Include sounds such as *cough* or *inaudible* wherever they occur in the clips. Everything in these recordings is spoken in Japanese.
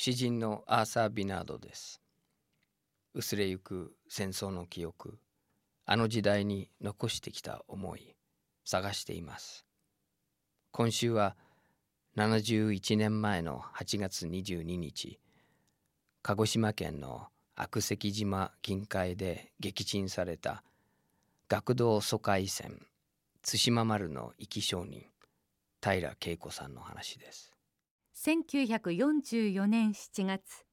詩人のアーサー・ビナードです。薄れゆく戦争の記憶あの時代に残してきた思い探しています。今週は71年前の8月22日鹿児島県の悪石島近海で撃沈された学童疎開船対馬丸の生き証人平恵子さんの話です。1944年7月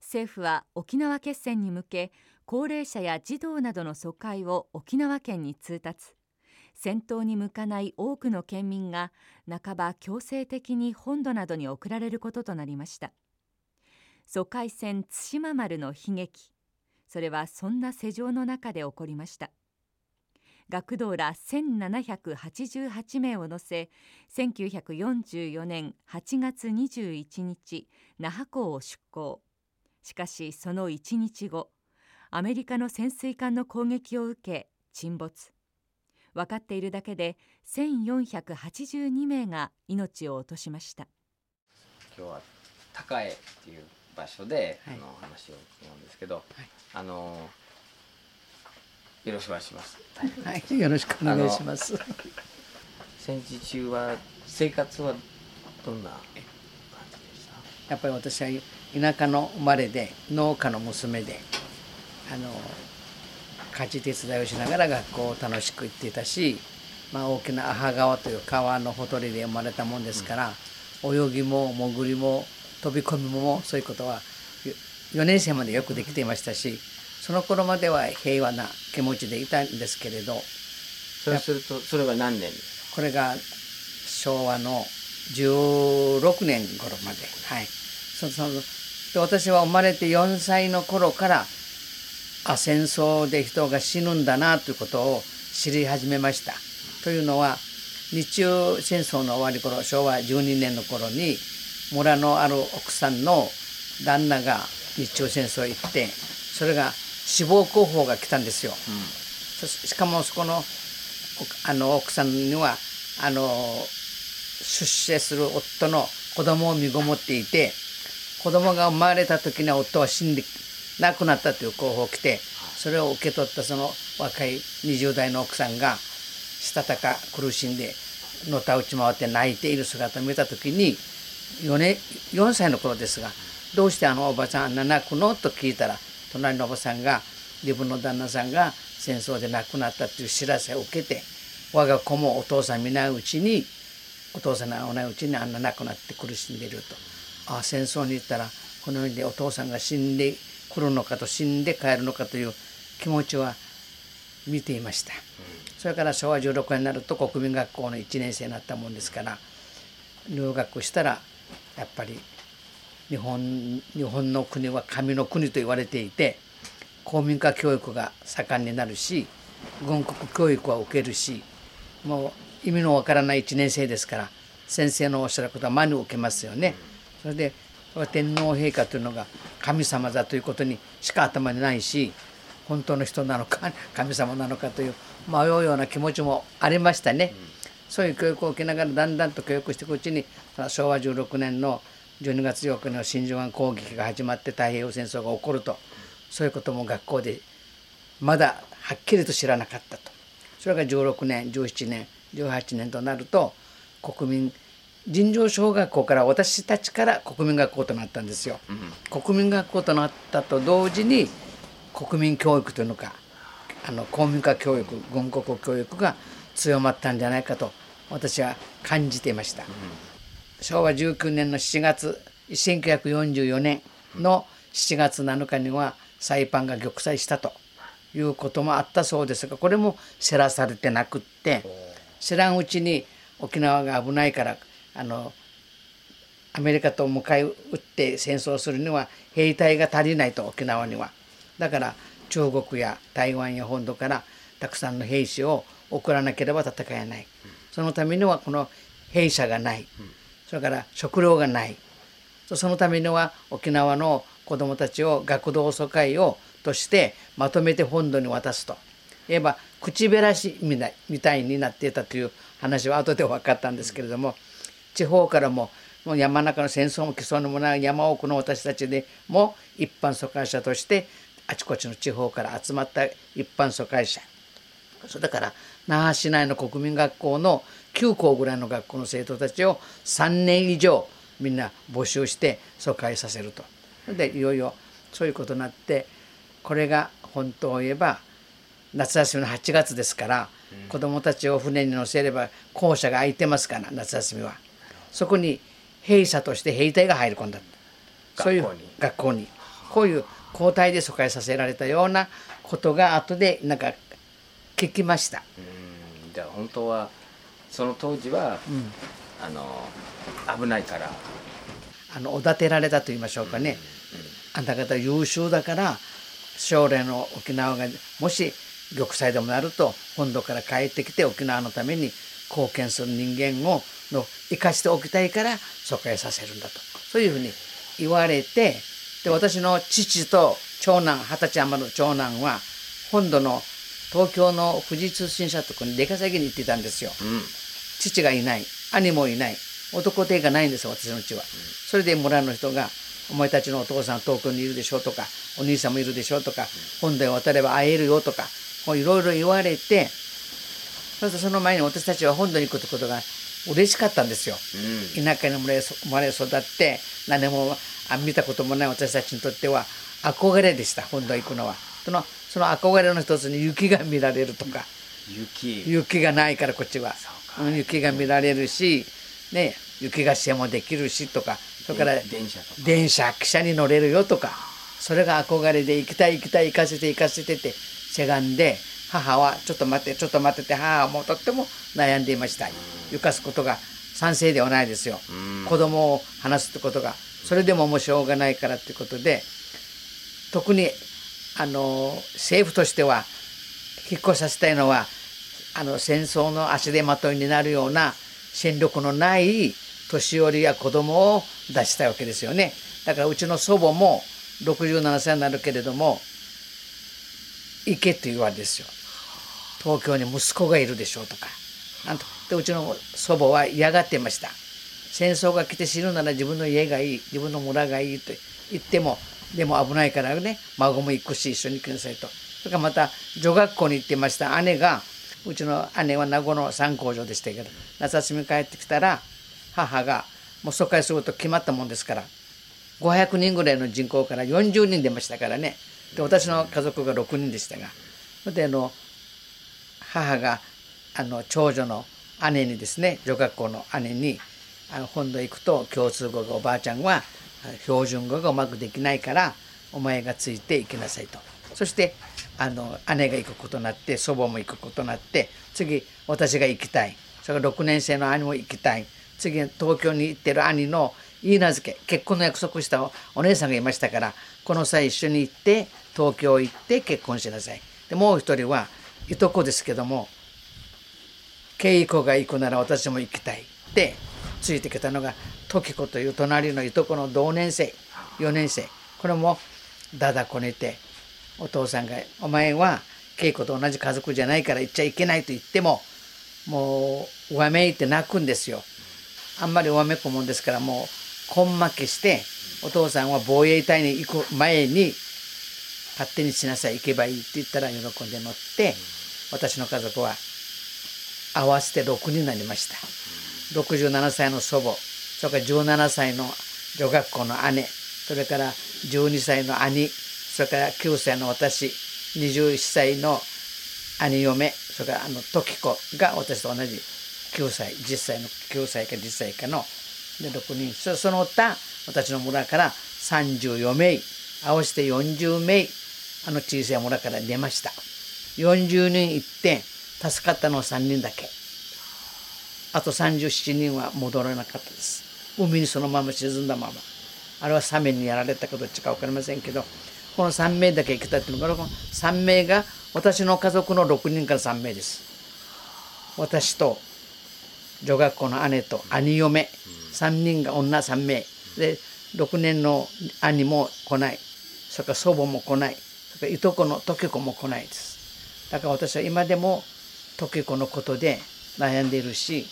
政府は沖縄決戦に向け高齢者や児童などの疎開を沖縄県に通達。戦闘に向かない多くの県民が半ば強制的に本土などに送られることとなりました。疎開船対馬丸の悲劇それはそんな世情の中で起こりました。学童ら1788名を乗せ1944年8月21日那覇港を出港。しかしその1日後アメリカの潜水艦の攻撃を受け沈没。分かっているだけで1482名が命を落としました。今日は高江っていう場所で、はい、あの話を聞くんですけど、はい、あのよろしくお願いします。はい、よろしくお願いします。戦時中は生活はどんな感じでした？やっぱり私は田舎の生まれで農家の娘であの家事手伝いをしながら学校を楽しく行っていたし、まあ、大きな阿波川という川のほとりで生まれたもんですから、うん、泳ぎも潜りも飛び込みもそういうことは4年生までよくできていましたしその頃までは平和な気持ちでいたんですけれど。そうするとそれは何年？これが昭和の16年頃まで。はい。そそで私は生まれて4歳の頃からあ戦争で人が死ぬんだなということを知り始めました。というのは日中戦争の終わり頃昭和12年の頃に村のある奥さんの旦那が日中戦争へ行ってそれが死亡候補が来たんですよ。うん、しかもそこのあの奥さんにはあの出世する夫の子供を身ごもっていて子供が生まれた時には夫は死んで亡くなったという候補が来てそれを受け取ったその若い20代の奥さんがしたたか苦しんでのたうち回って泣いている姿を見た時に 4, 年4歳の頃ですが「どうしてあのおばさんあんな泣くの?」と聞いたら隣のおばさんが自分の旦那さんが戦争で亡くなったという知らせを受けて我が子もお父さん見ないうちにお父さんが会わないうちにあんな亡くなって苦しんでいると。ああ戦争に行ったらこのようにお父さんが死んでくるのかと死んで帰るのかという気持ちは見ていました、それから昭和16年になると国民学校の1年生になったもんですから入学したらやっぱり日本日本の国は神の国と言われていて公民化教育が盛んになるし軍国教育は受けるしもう意味のわからない1年生ですから先生のおっしゃることは真に受けますよね。それで天皇陛下というのが神様だということにしか頭にないし本当の人なのか *laughs* 神様なのかという迷うような気持ちもありましたね。そういう教育を受けながらだんだんと教育していくうちに昭和16年の12月8日の真珠湾攻撃が始まって太平洋戦争が起こると。そういうことも学校でまだはっきりと知らなかったと。それが16年17年18年となると国民尋常小学校から私たちから国民学校となったんですよ、うん、国民学校となったと同時に国民教育というのかあの公民化教育軍国教育が強まったんじゃないかと私は感じていました、うん昭和19年の7月1944年の7月7日にはサイパンが玉砕したということもあったそうですがこれも知らされてなくって知らんうちに沖縄が危ないからあのアメリカと向かい撃って戦争するには兵隊が足りないと沖縄には。だから中国や台湾や本土からたくさんの兵士を送らなければ戦えない。そのためにはこの兵舎がない。それから食料がない。そのためには沖縄の子どもたちを学童疎開をとしてまとめて本土に渡すと。言えば口減らしみたいになっていたという話は後で分かったんですけれども地方からももう山中の戦争も基礎のもない山奥の私たちでも一般疎開者としてあちこちの地方から集まった一般疎開者。それだから那覇市内の国民学校の9校ぐらいの学校の生徒たちを3年以上みんな募集して疎開させると。でいよいよそういうことになってこれが本当を言えば夏休みの8月ですから、うん、子どもたちを船に乗せれば校舎が空いてますから夏休みは。そこに兵舎として兵隊が入り込んだ。そういう学校に。こういう交代で疎開させられたようなことが後でなんか聞きました。じゃあ本当はその当時は、うん、あの危ないから。あのおだてられたと言いましょうかね、あんた方優秀だから将来の沖縄がもし玉砕でもなると本土から帰ってきて沖縄のために貢献する人間をの生かしておきたいから疎開させるんだと。そういうふうに言われてで私の父と長男二十歳余る長男は本土の東京の富士通信社とこに出稼ぎに行ってたんですよ、うん、父がいない。兄もいない。男手がないんですよ私のうちは、うん、それで村の人が「お前たちのお父さん東京にいるでしょ」とか「お兄さんもいるでしょ」とか「本土へ渡れば会えるよ」とかいろいろ言われてそその前に私たちは本土に行くことが嬉しかったんですよ、うん、田舎の村へ生まれ育って何も見たこともない私たちにとっては憧れでした本土へ行くのは。そのその憧れの一つに雪が見られるとか。雪。雪がないからこっちは雪が見られるし、ね、雪合戦もできるしとかそれから電車電車汽車に乗れるよとかそれが憧れで行きたい行きたい行かせて行かせてってしがんで母はちょっと待ってちょっと待ってて母はもうとっても悩んでいました。ゆかすことが賛成ではないですよ。子供を話すってことがそれでももうしょうがないからっていうことで特にあの政府としては引っ越させたいのはあの戦争の足手まといになるような戦力のない年寄りや子供を出したいわけですよね。だからうちの祖母も67歳になるけれども行けって言われですよ。東京に息子がいるでしょうとか。なんとでうちの祖母は嫌がってました。戦争が来て死ぬなら自分の家がいい自分の村がいいと言ってもでも危ないからね孫も行くし一緒に行きなさいと。それからまた女学校に行ってました姉がうちの姉は名護の三工場でしたけど夏休み帰ってきたら母がもう疎開すること決まったもんですから500人ぐらいの人口から40人出ましたからね。で私の家族が6人でしたがであの母があの長女の姉にですね女学校の姉にあの本土行くと共通語がおばあちゃんは標準語がうまくできないからお前がついて行きなさいと。そしてあの姉が行くことになって祖母も行くことになって次私が行きたい。それから6年生の兄も行きたい。次東京に行ってる兄の言い名付け結婚の約束したお姉さんがいましたからこの際一緒に行って東京行って結婚しなさい。でもう一人はいとこですけども恵子が行くなら私も行きたい。ってついてきたのが時子という隣のいとこの同年生4年生。これもだだこねてお父さんが「お前は恵子と同じ家族じゃないから行っちゃいけない」と言ってももうわめいて泣くんですよ。あんまりわめくもんですからもう根負けしてお父さんは防衛隊に行く前に勝手にしなさい行けばいいって言ったら喜んで乗って私の家族は合わせて6になりました67歳の祖母それから17歳の女学校の姉それから12歳の兄それから9歳の私21歳の兄嫁それからあの時子が私と同じ9歳10歳の9歳か10歳かので6人。その他私の村から34名合わせて40名あの小さい村から出ました。40人行って助かったのは3人だけ。あと37人は戻らなかったです。海にそのまま沈んだまま。あれはサメにやられたかどっちか分かりませんけどこの3名だけ生きたっていうのがこの3名が私の家族の6人から3名です。私と女学校の姉と兄嫁。3人が女3名。で6年の兄も来ない。それから祖母も来ない。それからいとこの時子も来ないです。だから私は今でも時子のことで悩んでいるし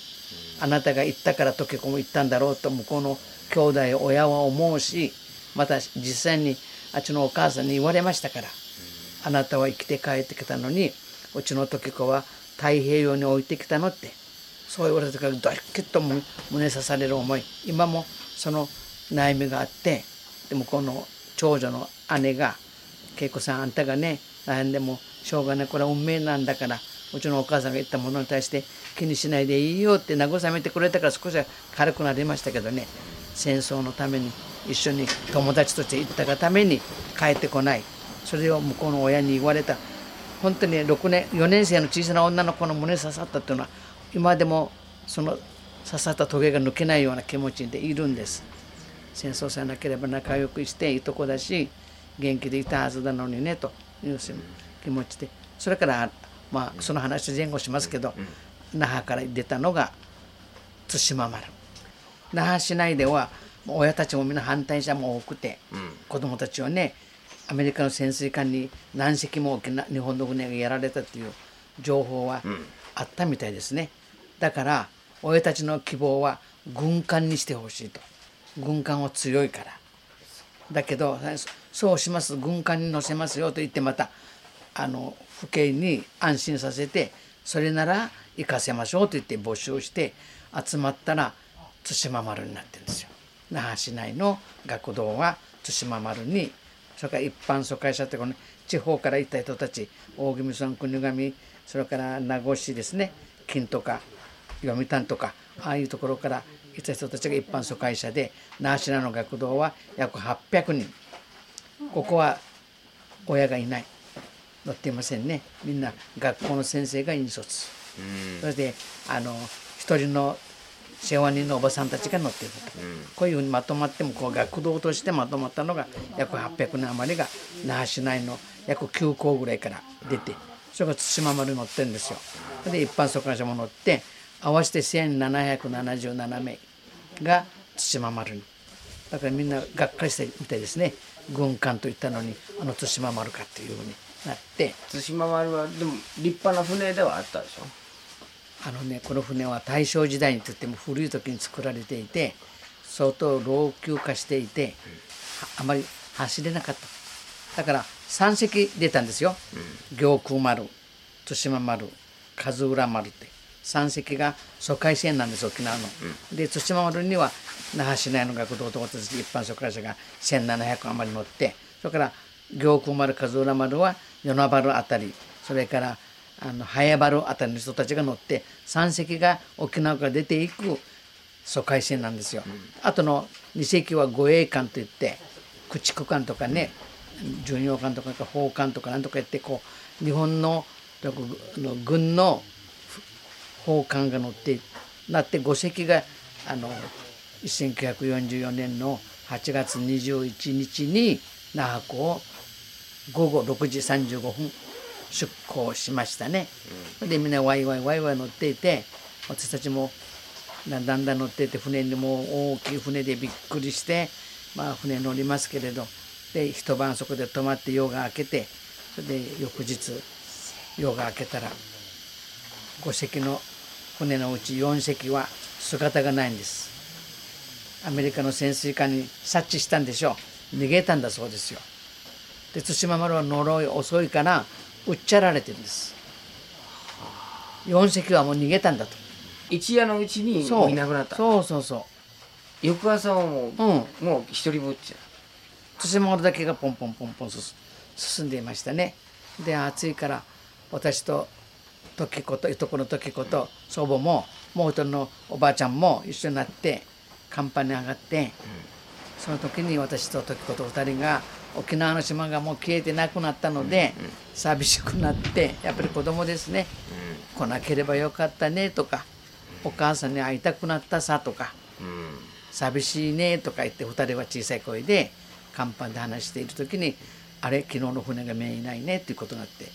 あなたが行ったから溶け込む行ったんだろうと向こうの兄弟親は思うしまた実際にあっちのお母さんに言われましたからあなたは生きて帰ってきたのにうちの時子は太平洋に置いてきたのってそう言われたからドキッと胸刺される思い。今もその悩みがあってでもこの長女の姉が「恵子さんあんたがね悩んでもしょうがない。これは運命なんだからうちのお母さんが言ったものに対して気にしないでいいよって慰めてくれたから少しは軽くなりましたけどね。戦争のために一緒に友達として行ったがために帰ってこない。それを向こうの親に言われた。本当に6年4年生の小さな女の子の胸刺さったっていうのは今でもその刺さったトゲが抜けないような気持ちでいるんです。戦争さえなければ仲良くしていとこだし元気でいたはずなのにねという気持ちで。それからまあその話前後しますけど那覇から出たのが対馬丸。那覇市内では親たちもみんな反対者も多くて、うん、子供たちはねアメリカの潜水艦に何隻も日本の船がやられたっていう情報はあったみたいですね、だから親たちの希望は軍艦にしてほしいと。軍艦は強いから。だけどそうします。軍艦に乗せますよと言ってまたあの父兄に安心させてそれなら行かせましょうと言って募集して集まったら対馬丸になってるんですよ。那覇市内の学童は対馬丸にそれから一般疎開者ってこの、ね、地方から行った人たち大宜味村国頭それから名護市ですね。金とか読谷とかああいうところから行った人たちが一般疎開者で那覇市内の学童は約800人。ここは親がいない。載っていませんね。みんな学校の先生が引率。そしてあの一人の世話人のおばさんたちが乗っていると、うん、こういうふうにまとまってもこう学童としてまとまったのが約800年余りが那覇市内の約9校ぐらいから出てそれが対馬丸乗ってるんですよ。で一般疎開者も乗って合わせて1777名が対馬丸に。だからみんながっかりしてみたいですね。軍艦と言ったのにあの対馬丸かっていうふうになって。対馬丸はでも立派な船ではあったでしょ？あのねこの船は大正時代にとっても古い時に作られていて相当老朽化していてあまり走れなかった。だから3隻出たんですよ。行空丸対馬丸勝浦丸って。3隻が疎開船なんです沖縄の。で対馬丸には那覇市内の学童と私一般疎開者が1700余り乗ってそれから行空丸勝浦丸は与那原あたりそれからあの早原あたりの人たちが乗って3隻が沖縄から出ていく疎開船なんですよ。うん、あとの2隻は護衛艦といって駆逐艦とかね巡洋艦とか砲艦とかなんとかやってこう日本のの軍の砲艦が乗ってなって5隻があの1944年の8月21日に那覇港を午後6時35分出港しましたね。うん、でみんなワイワイワイワイ乗っていて私たちもだんだん乗っていて船にも大きい船でびっくりして、まあ、船乗りますけれどで一晩そこで泊まって夜が明けてそれで翌日夜が明けたら5隻の船のうち4隻は姿がないんです。アメリカの潜水艦に察知したんでしょう。逃げたんだそうですよ。で対馬丸は呪い遅いからうっちゃられてるんです。4隻はもう逃げたんだと。一夜のうちにいなくなった。そうそうそう。翌朝はもう、うん、もう一人ぼっち対馬丸だけがポンポンポンポン進んでいましたね。で暑いから私と時子といとこの時子と祖母ももう一人のおばあちゃんも一緒になって甲板に上がって、うん、その時に私と時子と二人が沖縄の島がもう消えてなくなったので、寂しくなってやっぱり子供ですね、来なければよかったねとか、お母さんに会いたくなったさとか、寂しいねとか言って2人は小さい声で甲板で話している時にあれ昨日の船が目いないねっていうことになって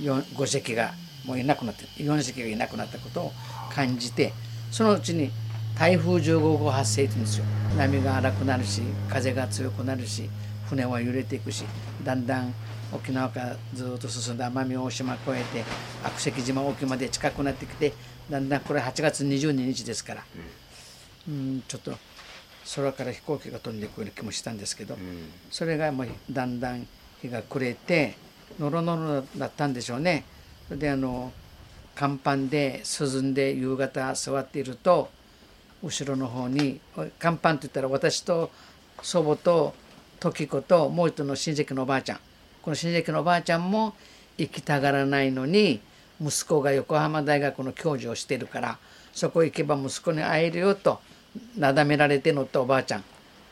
5隻がもういなくなって4隻がいなくなったことを感じてそのうちに台風15号発生って言うんですよ。波が荒くなるし風が強くなるし船は揺れていくしだんだん沖縄からずっと進んで奄美大島越えて悪石島沖まで近くなってきてだんだんこれ8月22日ですから、うん、ちょっと空から飛行機が飛んでくる気もしたんですけど、それがもうだんだん日が暮れてのろのろだったんでしょうね。それであの甲板で涼んで夕方座っていると後ろの方に甲板って言ったら私と祖母と時子ともう一人の親戚のおばあちゃん。この親戚のおばあちゃんも行きたがらないのに息子が横浜大学の教授をしてるからそこ行けば息子に会えるよとなだめられて乗ったおばあちゃん。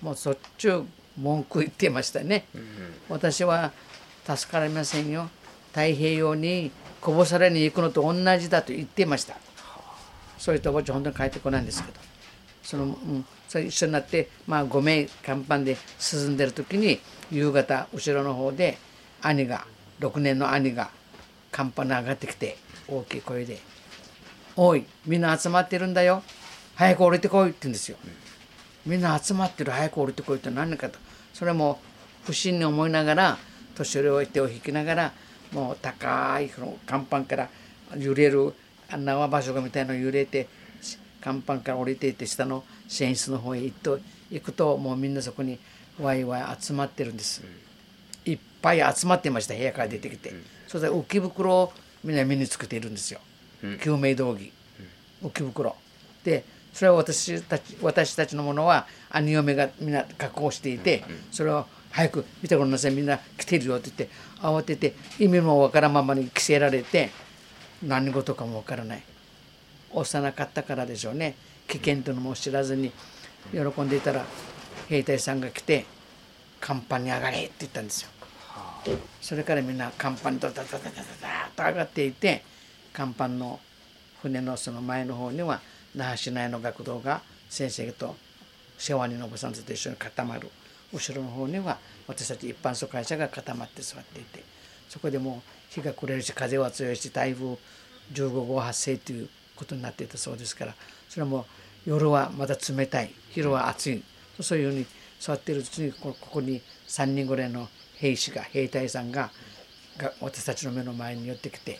もうそっちゅう文句言ってましたね、うん、私は助かりませんよ。太平洋にこぼされに行くのと同じだと言ってました。そういったおばあちゃん本当に帰ってこないんですけど。その、うん、それ一緒になってまあ5名甲板で進んでる時に夕方後ろの方で兄が6年の兄が甲板に上がってきて大きい声で「おいみんな集まってるんだよ。早く降りてこい」って言うんですよ。みんな集まってる。早く降りてこいって何かと。それも不審に思いながら年寄りを手を引きながらもう高い甲板から揺れる縄場所がみたいなの揺れて甲板から降りていって下の寝室の方へ行くと行くともうみんなそこにワイワイ集まってるんです。いっぱい集まってました部屋から出てきて、それで浮き袋をみんな身につけているんですよ、救命道着、浮き袋。でそれは私たち私たちのものは兄嫁がみんな確保していて、それを早く見てごらんなさいみんな来てるよって言って慌てて意味もわからんままに着せられて何事かもわからない幼かったからでしょうね。危険というのも知らずに喜んでいたら兵隊さんが来て「甲板に上がれ」って言ったんですよ。それからみんな甲板にドダダダダダと上がっていて甲板の船のその前の方には那覇市内の学童が先生と世話人のおばさんと一緒に固まる。後ろの方には私たち一般疎開者が固まって座っていて。そこでもう日が暮れるし風は強いし台風15号発生ということになっていたそうですからそれはもう夜はまだ冷たい昼は暑いそういうふうに座っているうちにここに3人ぐらいの兵士が兵隊さんがが私たちの目の前に寄ってきて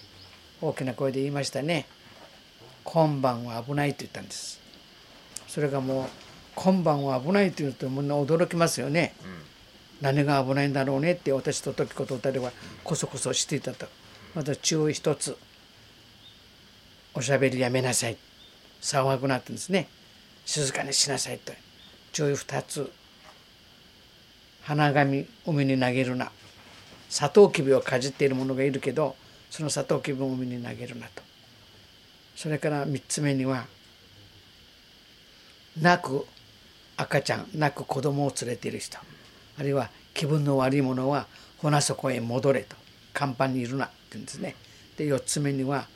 大きな声で言いましたね「今晩は危ない」と言ったんです。それがもう「今晩は危ない」と言うとみんな驚きますよね、うん、何が危ないんだろうねって私と時子と二人はこそこそしていたと。また注意一つ。おしゃべりやめなさい。騒ぐなってんですね。静かにしなさいと。注意二つ。花紙海に投げるな。サトウキビをかじっている者がいるけどそのサトウキビを海に投げるなと。それから3つ目には泣く赤ちゃん泣く子供を連れている人。あるいは気分の悪い者は船底へ戻れと。甲板にいるなって言うんですね。で4つ目には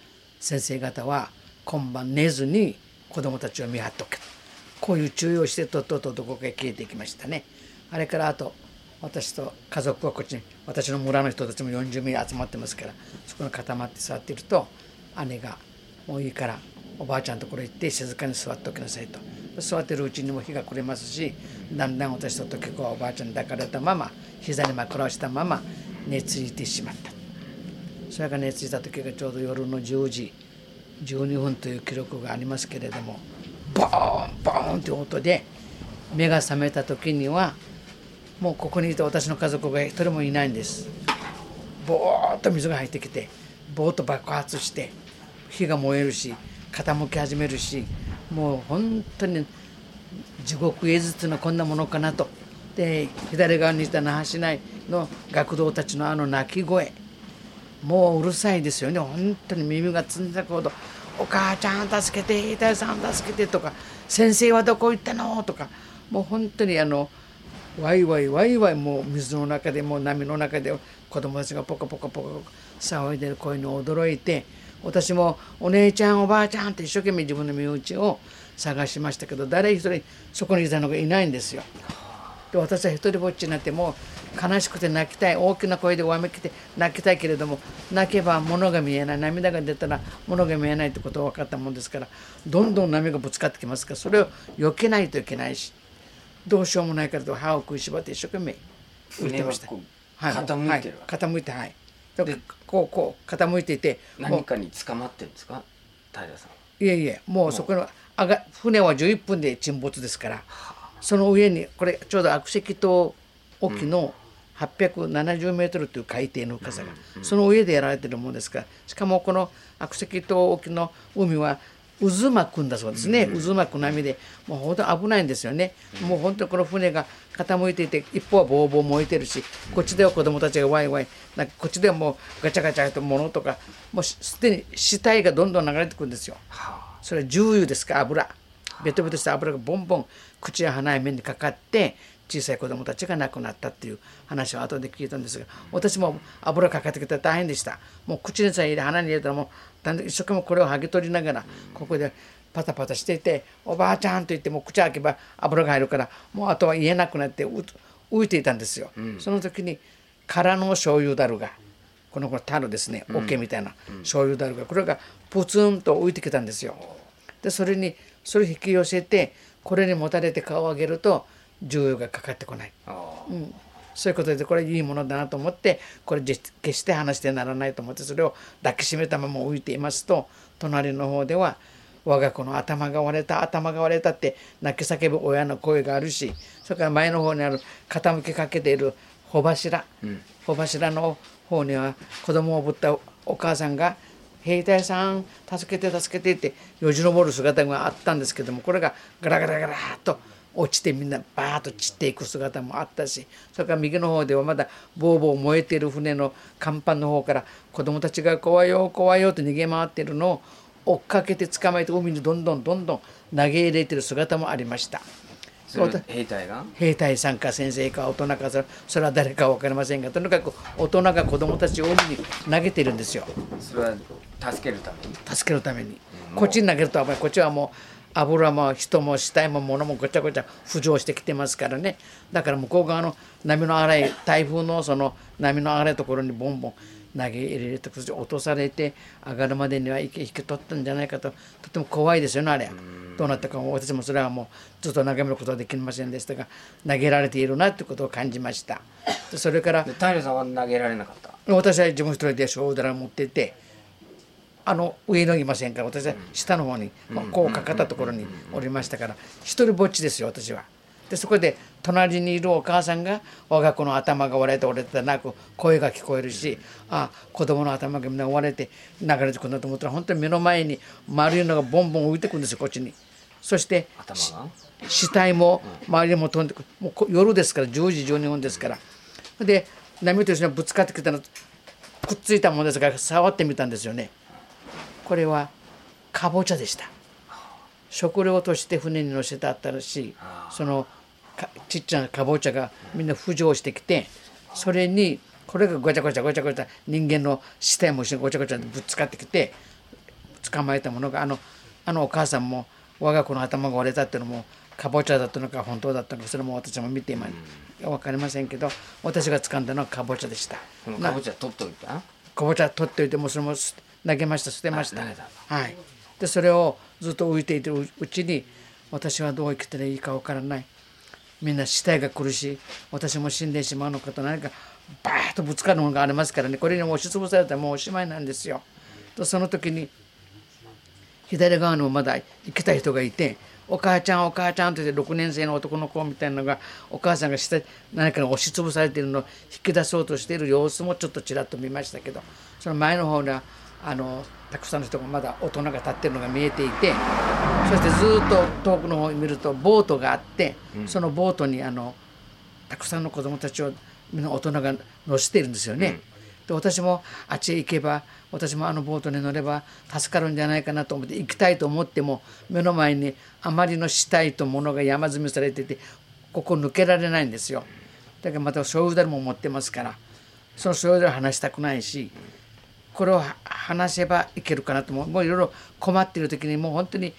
先生方は今晩寝ずに子供たちを見張っとけこういう注意をしてとっととどこかへ消えていきましたね。あれからあと私と家族はこっちに私の村の人たちも40名集まってますからそこに固まって座っていると姉が「もういいからおばあちゃんのところ行って静かに座っておきなさい」と。座ってるうちにも日が暮れますしだんだん私と時子はおばあちゃんに抱かれたまま膝に枕をしたまま寝ついてしまった。それが寝ついた時がちょうど夜の10時12分という記録がありますけれどもボーンボーンという音で目が覚めた時にはもうここにいた私の家族が一人もいないんです。ぼーっと水が入ってきてぼーっと爆発して火が燃えるし傾き始めるしもう本当に地獄絵図っていうのはこんなものかなと。で左側にいた那覇市内の学童たちのあの泣き声もううるさいですよね本当に耳がつんだくほど「お母ちゃん助けて兵隊さん助けて」とか「先生はどこ行ったの?」とかもう本当にあのワイワイワイワイもう水の中でもう波の中で子供たちがポカポカポカ騒いでる声に驚いて私もお姉ちゃんおばあちゃんって一生懸命自分の身内を探しましたけど誰一人そこにいたのがいないんですよ。で私は一人ぼっちになっても悲しくて泣きたい。大きな声でわめきて泣きたいけれども泣けば物が見えない。涙が出たら物が見えないってことが分かったもんですからどんどん波がぶつかってきますか？らそれを避けないといけないしどうしようもないからと歯を食いしばって一生懸命浮いてました。はい、傾いてるはい、傾いてはい。ででこうこう傾いていても何かに捕まってるんですか？平さん。ういえいえもうそこの上が船は11分で沈没ですからその上にこれちょうど悪石島沖の870メートルという海底の深さが、その上でやられてるものですからしかもこの悪石島沖の海は渦巻くんだそうですね、渦巻く波でもう本当危ないんですよね、もう本当にこの船が傾いていて一方はボーボー燃えてるしこっちでは子供たちがワイワイなんかこっちではもうガチャガチャと物とかもうすすでに死体がどんどん流れてくるんですよ。それは重油ですか？油。ベトベトした油がボンボン口や鼻や目にかかって小さい子供たちが亡くなったっていう話を後で聞いたんですが私も油かかってきたら大変でした。もう口にさえ入れ鼻に入れたらもう一生懸命これを剥ぎ取りながらここでパタパタしていて「おばあちゃん」と言ってもう口開けば油が入るからもうあとは言えなくなってう浮いていたんですよ、その時に空の醤油だるがこのこれ樽ですね桶みたいな醤油だるがこれがポツンと浮いてきたんですよ。でそれにそれを引き寄せてこれにもたれて顔を上げると重油がかかってこない、うん、そういうことでこれいいものだなと思ってこれ決して話してならないと思ってそれを抱きしめたまま浮いていますと隣の方では我が子の頭が割れた頭が割れたって泣き叫ぶ親の声があるしそれから前の方にある傾きかけている帆柱、帆柱の方には子供をぶったお母さんが「兵隊さん助けて助けて」ってよじ登る姿があったんですけどもこれがガラガラガラーっと落ちてみんなバーッと散っていく姿もあったしそれから右の方ではまだボーボー燃えている船の甲板の方から子供たちが「怖いよ怖いよ」と逃げ回っているのを追っかけて捕まえて海にどんどんどんどん投げ入れている姿もありました。兵隊が？兵隊さんか先生か大人かそれは誰か分かりませんがとにかく大人が子供たちを海に投げているんですよ。それは助けるために？助けるために。こっちに投げるとこっちはもう油も人も死体も物もごちゃごちゃ浮上してきてますからね。だから向こう側の波の荒い台風のその波の荒いところにボンボン投げ入れて落とされて上がるまでには息引き取ったんじゃないかと。とても怖いですよねあれ。どうなったか私もそれはもうずっと眺めることはできませんでしたが投げられているなということを感じました。でそれからで平さんは投げられなかった？私は自分一人で小皿を持っていてあの上のいませんから私は下の方に、まあ、こうかかったところにおりましたから一人ぼっちですよ私は。でそこで隣にいるお母さんが我が子の頭が割れて折れてなく声が聞こえるしあ子供の頭がみんな割れて流れてくるんだと思ったら本当に目の前に丸いのがボンボン浮いてくるんですよこっちに。そして死体も周りにも飛んでくる。もうこ夜ですから10時12分ですから。で波と一緒にぶつかってきたのくっついたものですから触ってみたんですよねこれはかぼちゃでした。食料として船に乗せてあったらしい。そのかちっちゃなかぼちゃがみんな浮上してきてそれにこれがごちゃごちゃごちゃごちゃ人間の死体も一緒にごちゃごちゃぶつかってきて捕まえたものがあのあのお母さんも我が子の頭が割れたっていうのもかぼちゃだったのか本当だったのかそれも私も見て今分かりませんけど私が掴んだのはかぼちゃでした。かぼちゃ取っといた？かぼちゃ取っておいてもうそれもす投げました捨てました。はい。でそれをずっと浮いていてるうちに私はどう生きたらいいか分からない。みんな死体が来るし私も死んでしまうのかと何かバーッとぶつかるものがありますからね。これに押しつぶされたらもうおしまいなんですよ。とその時に左側にもまだ生きた人がいて「お母ちゃんお母ちゃん」と言って6年生の男の子みたいなのがお母さんが下何かに押しつぶされているのを引き出そうとしている様子もちょっとちらっと見ましたけどその前の方にはあのたくさんの人がまだ大人が立ってるのが見えていてそしてずっと遠くの方を見るとボートがあってそのボートにあのたくさんの子供たちをみんな大人が乗せているんですよね。で私もあっちへ行けば私もあのボートに乗れば助かるんじゃないかなと思って行きたいと思っても目の前にあまりの死体と物が山積みされててここ抜けられないんですよ。だからまた醤油だるも持ってますからその醤油だる話したくないしこれを話せばいけるかなと思う。もういろいろ困っている時にもう本当に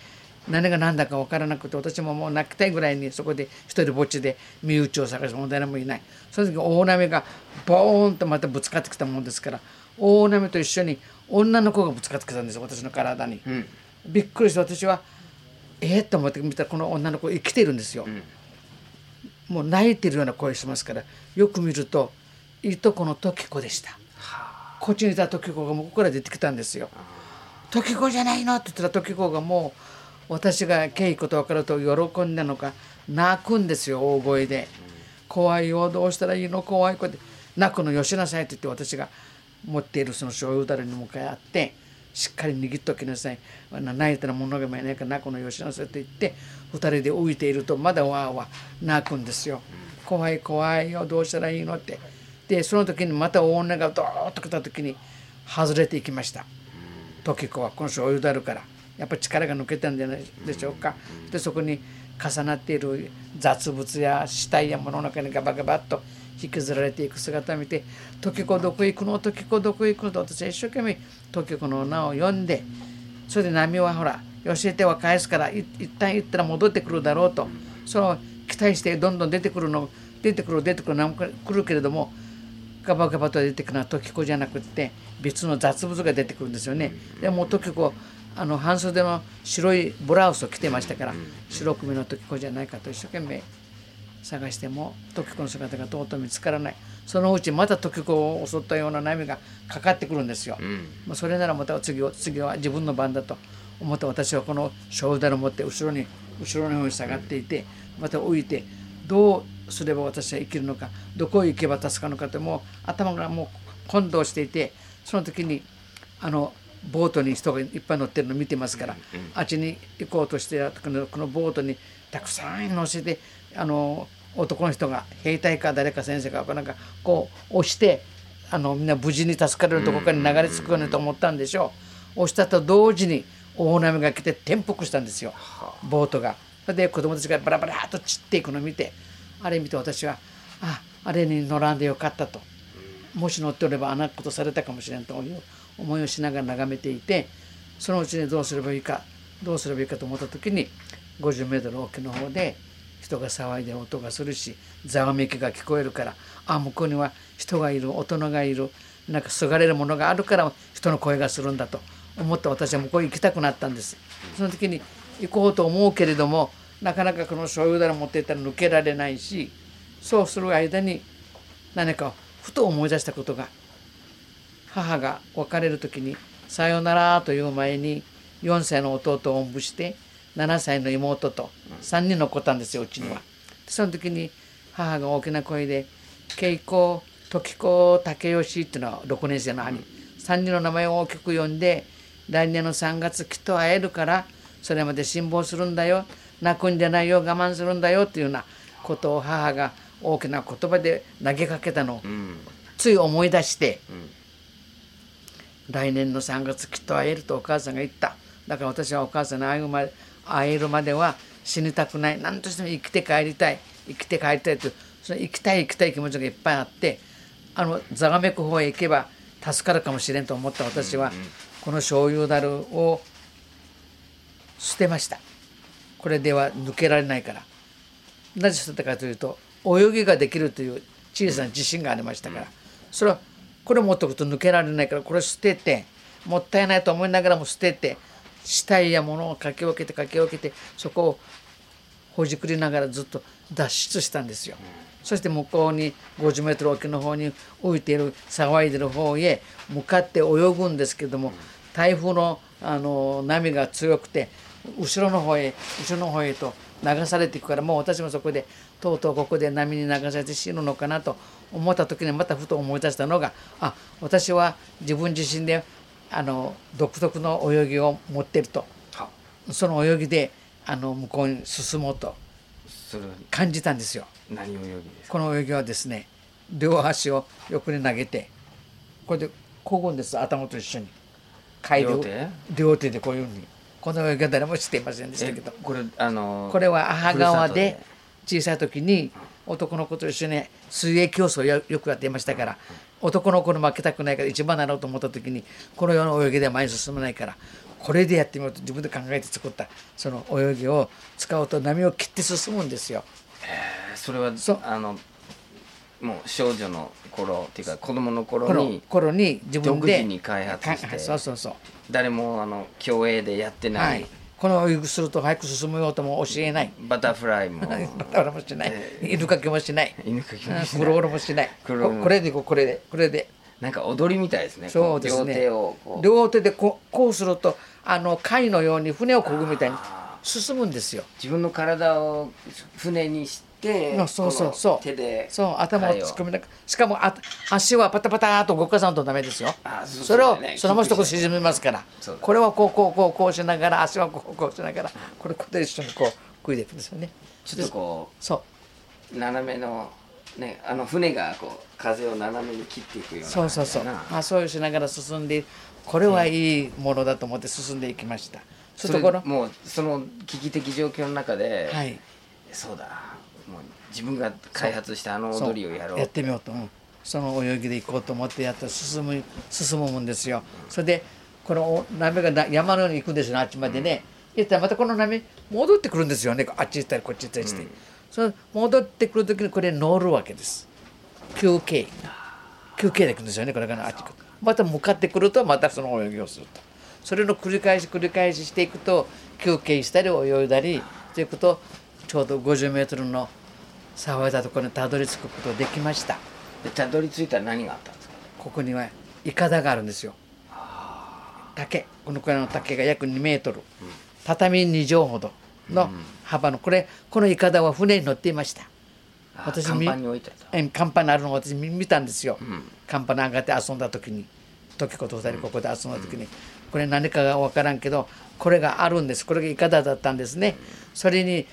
何が何だか分からなくて私ももう泣きたいぐらいにそこで一人ぼっちで身内を探しても誰もいない。その時大波がボーンとまたぶつかってきたもんですから大波と一緒に女の子がぶつかってきたんですよ私の体に、びっくりして私はえっ、と思って見たらこの女の子生きてるんですよ、もう泣いてるような声しますからよく見るといとこの時子でしたこっちにいた時子がもうここから出てきたんですよ。時子じゃないの？って言ったら時子がもう私が稽古と分かると喜んだのか泣くんですよ大声で「怖いよどうしたらいいの？怖い子」って泣くのよしなさいって言って私が持っているその醤油だれに向かい合ってしっかり握っときなさい。泣いたら物がいないから泣くのよしなさいって言って2人で浮いているとまだわーわー泣くんですよ。怖い怖いよどうしたらいいの？ってでその時にまた大女がドーッと来た時に外れていきました。時子はこの醤油だるからやっぱり力が抜けたんじゃないでしょうか。でそこに重なっている雑物や死体や物の中にガバガバッと引きずられていく姿を見て「時子どこ行くの？時子どこ行くの?」と私は一生懸命時子の名を呼んでそれで波はほら教えては返すから一旦行ったら戻ってくるだろうと。その期待してどんどん出てくるの出てくる出てくる何も来るけれどもガバガバと出てくるのは時子じゃなくって別の雑物が出てくるんですよね。でも時子あの半袖の白いブラウスを着てましたから白組の時子じゃないかと一生懸命探しても時子の姿がとうとう見つからないそのうちまた時子を襲ったような波がかかってくるんですよ。まあ、それならまた次次は自分の番だと思って私はこの小樽を持って後ろに後ろの方に下がっていてまた浮いてどうすれば私は生きるのかどこへ行けば助かるのかってもう頭がもう混同していてその時にあのボートに人がいっぱい乗ってるの見てますから、あっちに行こうとしてこのこのボートにたくさん乗せてあの男の人が兵隊か誰か先生かなんかこう押してあのみんな無事に助かれるとこかに流れ着くようにと思ったんでしょう。押したと同時に大波が来て転覆したんですよボートが。それで子供たちがバラバラっと散っていくのを見てあれ見て私はああれに乗らんでよかったともし乗っておればあんなことされたかもしれんという思いをしながら眺めていてそのうちにどうすればいいかどうすればいいかと思った時に50メートル沖の方で人が騒いで音がするしざわめきが聞こえるからあ向こうには人がいる大人がいるなんかすがれるものがあるから人の声がするんだと思って私は向こうへ行きたくなったんです。その時に行こうと思うけれどもなかなかこの醤油だら持っていったら抜けられないしそうする間に何かふと思い出したことが母が別れる時に「さよなら」という前に4歳の弟をおんぶして7歳の妹と3人残ったんですようちには。その時に母が大きな声で「恵子時子武義」っていうのは6年生の兄。3人の名前を大きく呼んで来年の3月きっと会えるからそれまで辛抱するんだよ泣くんじゃないよ我慢するんだよっていうようなことを母が大きな言葉で投げかけたのをつい思い出して、来年の3月きっと会えるとお母さんが言った。だから私はお母さんに会えるまで会えるまでは死にたくない。何としても生きて帰りたい。生きて帰りたいというその生きたい生きたい気持ちがいっぱいあってあのざがめく方へ行けば助かるかもしれんと思った私は、この醤油だるを捨てましたこれでは抜けられないから。なぜ捨てたかというと泳ぎができるという小さな自信がありましたから、それはこれ持っておくと抜けられないから。これ捨ててもったいないと思いながらも捨てて死体や物をかき分けてかき分けてそこをほじくりながらずっと脱出したんですよ。そして向こうに50メートル沖の方に浮いている騒いでる方へ向かって泳ぐんですけども台風のあの波が強くて後ろの方へ後ろの方へと流されていくからもう私もそこでとうとうここで波に流されて死ぬのかなと思った時にまたふと思い出したのがあ私は自分自身であの独特の泳ぎを持ってると。その泳ぎであの向こうに進もうと感じたんですよ。何泳ぎですか？この泳ぎはですね両足を横に投げてこれでこぐんです頭と一緒に。両手？両手でこういうふうにこの泳ぎは誰もしていませんでしたけど。これあのこれは母川で小さい時に男の子と一緒に水泳競争をやよくやっていましたから男の子に負けたくないから一番なろうと思った時にこの世の泳ぎでは前に進まないからこれでやってみようと自分で考えて作ったその泳ぎを使うと波を切って進むんですよ。里でそれはそう。あのもう少女の頃っていうか子供の頃に頃に自分で独自に開発してかそうそうそう。誰もあの競泳でやってなはい。いこの泳ぎすると早く進むようとも教えない。バタフライも。*laughs* バタバタもしない。犬かきもしない。犬かきもしない。クロールもしない。ここれでいこれでこれで。なんか踊りみたいですね。そうですね。こ両手を両手でこうこうするとあの貝のように船を漕ぐみたいに進むんですよ。自分の体を船にしてあそうそうそう。手でそう頭を貝突っ込みながら。しかもあ足はパタパターと動かさんとダメですよ。あそうそれをそのまま一とこ沈めますから。そうだ。これはこうこうこうこうしながら足はこうこうしながらこれこれで一緒にこう食いでいくんですよね。ちょっとこそう。う斜めのねあの船がこう風を斜めに切っていくようなそうそうそう。まあそういうしながら進んでこれはいいものだと思って進んでいきました。ちょっそれとこのもうその危機的状況の中で、はい。そうだもう自分が開発したあの踊りをやろう。やってみようと、うん。その泳ぎで行こうと思ってやったら進む進むもんですよ。それでこの波がな山のように行くんですよあっちまでね。行ったらまたこの波戻ってくるんですよね。あっち行ったりこっち行ったりして、その戻ってくる時にこれ乗るわけです。休憩。休憩で行くんですよねこれからあっち行く。また向かってくるとまたその泳ぎをすると。それの繰り返し繰り返ししていくと休憩したり泳いだりしていくとちょうど50メートルの騒いだところにたどり着くことができました。でたどり着いたら何があったんですか？ここにはイカダがあるんですよ。竹。このくらいの竹が約2メートル、畳2畳ほどの幅のこれこのイカダは船に乗っていました。あ私甲板に置いてた。え甲板にあるのを私見見たんですよ、ん。甲板に上がって遊んだ時に。時子と二人ここで遊んだ時に、これ何かが分からんけどこれがあるんです。これがイカダだったんですね、それに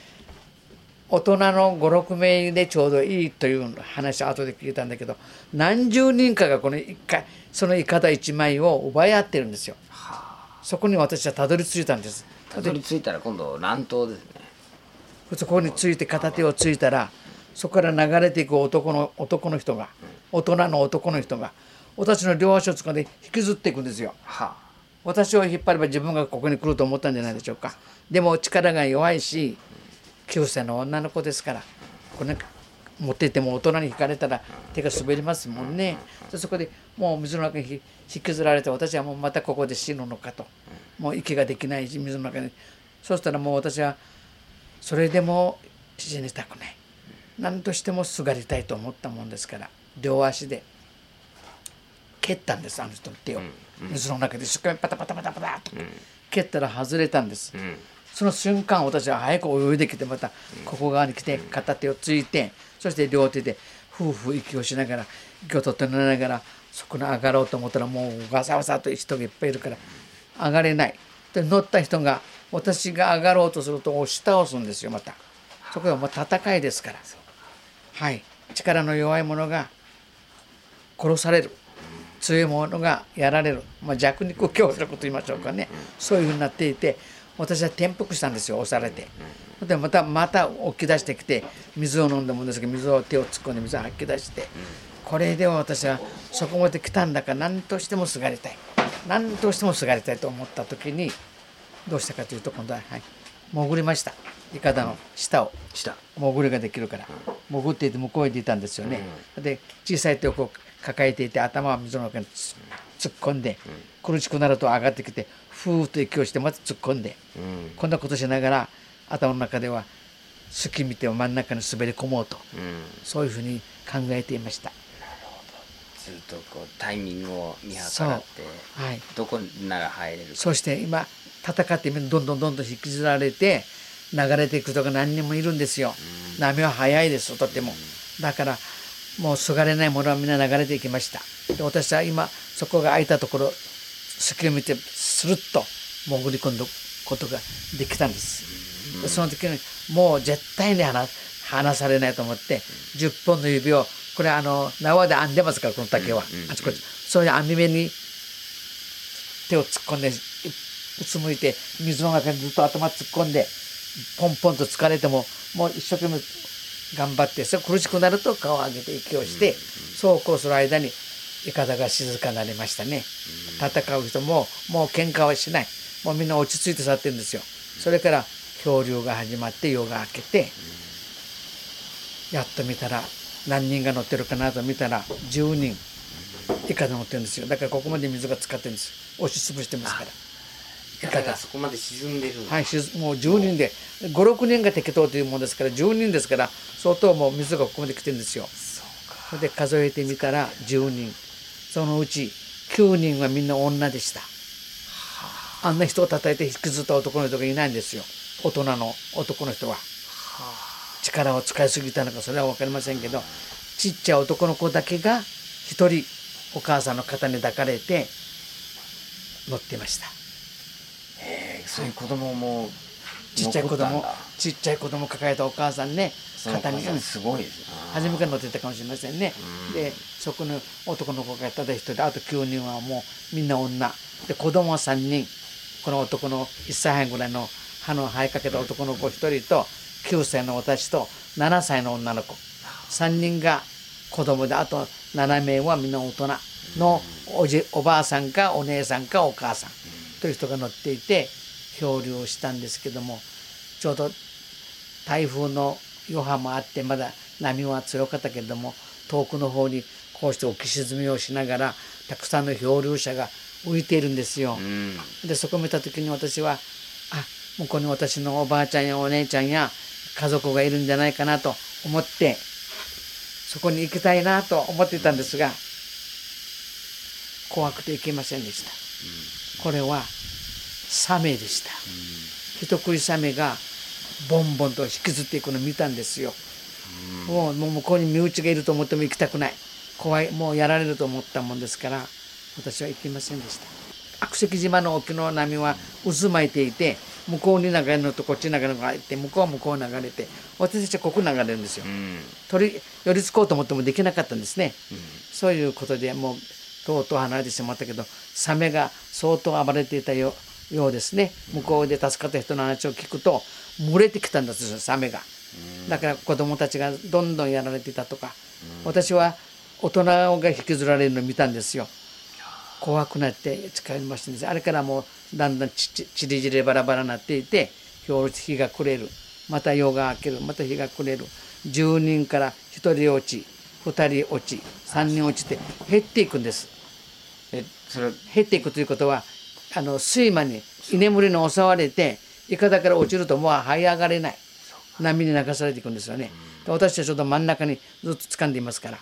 大人の56名でちょうどいいという話を後で聞いたんだけど何十人かがこの一回そのイカダ1枚を奪い合ってるんですよ。そこに私はたどり着いたんです。たどり着いたら今度乱闘ですね。そこについて片手をついたらそこから流れていく男の男の人が大人の男の人が私の両足を掴んで引きずっていくんですよ。は私を引っ張れば自分がここに来ると思ったんじゃないでしょうか。でも力が弱いし9歳の女の子ですからこれ持ってても大人に引かれたら手が滑りますもんね。でそこでもう水の中に引引きずられて私はもうまたここで死ぬのかと。もう息ができないし水の中に。そうしたらもう私はそれでも死にたくない。何としてもすがりたいと思ったもんですから両足で。蹴ったんですあの人の手を、水の中で一生懸命パタパタパタパタと、蹴ったら外れたんです、んその瞬間私は早く泳いできてまたここ側に来て片手をついてそして両手で夫婦息をしながら息を整えながらそこに上がろうと思ったらもうガサガサと人がいっぱいいるから上がれない。で乗った人が私が上がろうとすると押し倒すんですよまた。そこはもう戦いですから。はい。力の弱い者が殺される。強い者がやられる、まあ、弱肉強食と言いましょうかね。そういうふうになっていて私は転覆したんですよ押されて。でまたまた起き出してきて水を飲んだもんですけど水を手を突っ込んで水を吐き出してこれでは私はそこまで来たんだから何としてもすがりたい。何としてもすがりたいと思った時にどうしたかというと今度は、はい、潜りました。いかだの下を。した潜りができるから。潜っていて向こうへ出たんですよね、で小さい手をこう抱えていて頭は水の中につ突っ込んで、苦しくなると上がってきてふーっと息をしてまた突っ込んで、うん。こんなことしながら頭の中では隙見て真ん中に滑り込もうとうん。そういうふうに考えていました。ずっとこうタイミングを見計らってはい。どこなら入れるか。そして今戦ってどんどんどんどん引きずられて流れていく人が何人もいるんですよ。波は速いですとても。だからもうすがれないものはみんな流れていきました。で私は今そこが空いたところ隙を見てスルッと潜り込んだことができたんです。でその時にもう絶対に離離されないと思って10本の指をこれあの縄で編んでますからこの竹は、あちこち。そういう網目に手を突っ込んでうつむいて水の中にずっと頭突っ込んでポンポンと疲れてももう一生懸命頑張ってそれ苦しくなると顔を上げて息をしてそうこうする間にイカダが静かになりましたね。戦う人ももう喧嘩はしない。もうみんな落ち着いて去ってるんですよ。それから漂流が始まって夜が明けてやっと見たら何人が乗ってるかなと見たら10人イカダ乗ってるんですよ。だからここまで水が浸かってるんです。押しつぶしてますから。いかだそこまで沈んでるんだはい、しもう10人で56人が適当というものですから10人ですから相当もう水がここまで来てるんですよ。それで数えてみたら10人そのうち9人はみんな女でした。あんな人を叩いて引きずった男の人がいないんですよ。大人の男の人は。力を使いすぎたのかそれは分かりませんけどちっちゃい男の子だけが一人お母さんの肩に抱かれて乗ってました。そういう子供もちっちゃい子供ちっちゃい子供抱えたお母さんね肩に、うんすごいですね。初めから乗ってたかもしれませんね、うん。でそこの男の子がただ一人であと9人はもうみんな女。で子供は3人。この男の1歳半ぐらいの歯の生えかけた男の子1人と9歳の私と7歳の女の子。3人が子供であと7名はみんな大人のおじおばあさんかお姉さんかお母さんという人が乗っていて漂流したんですけどもちょうど台風の余波もあってまだ波は強かったけれども遠くの方にこうして浮き沈みをしながらたくさんの漂流者が浮いているんですよ。うんでそこを見た時に私はあ向こうに私のおばあちゃんやお姉ちゃんや家族がいるんじゃないかなと思ってそこに行きたいなと思っていたんですが怖くて行けませんでした。これはサメでした。人食いサメがボンボンと引きずっていくのを見たんですよ。もうもう向こうに身内がいると思っても行きたくない。怖い。もうやられると思ったもんですから私は行きませんでした。悪石島の沖の波は渦巻いていて向こうに流れるのとこっちに流れるのがあって向こうは向こうに流れて私たちはここに流れるんですよ。うん取り寄りつこうと思ってもできなかったんですね、そういうことでもうとうとう離れてしまったけどサメが相当暴れていたよようですね。向こうで助かった人の話を聞くと群れてきたんですよサメがだから子供たちがどんどんやられていたとか。私は大人が引きずられるのを見たんですよ。怖くなって近寄りましてです。ねあれからもうだんだんちりぢれバラバラになっていて日が暮れる。また夜が明ける。また日が暮れる。10人から1人落ち2人落ち3人落ちて減っていくんです。えそれ減っていくということはあの睡魔に居眠りに襲われていかだから落ちるともう這い上がれない。波に流されていくんですよね。で私はちょっと真ん中にずっと掴んでいますから。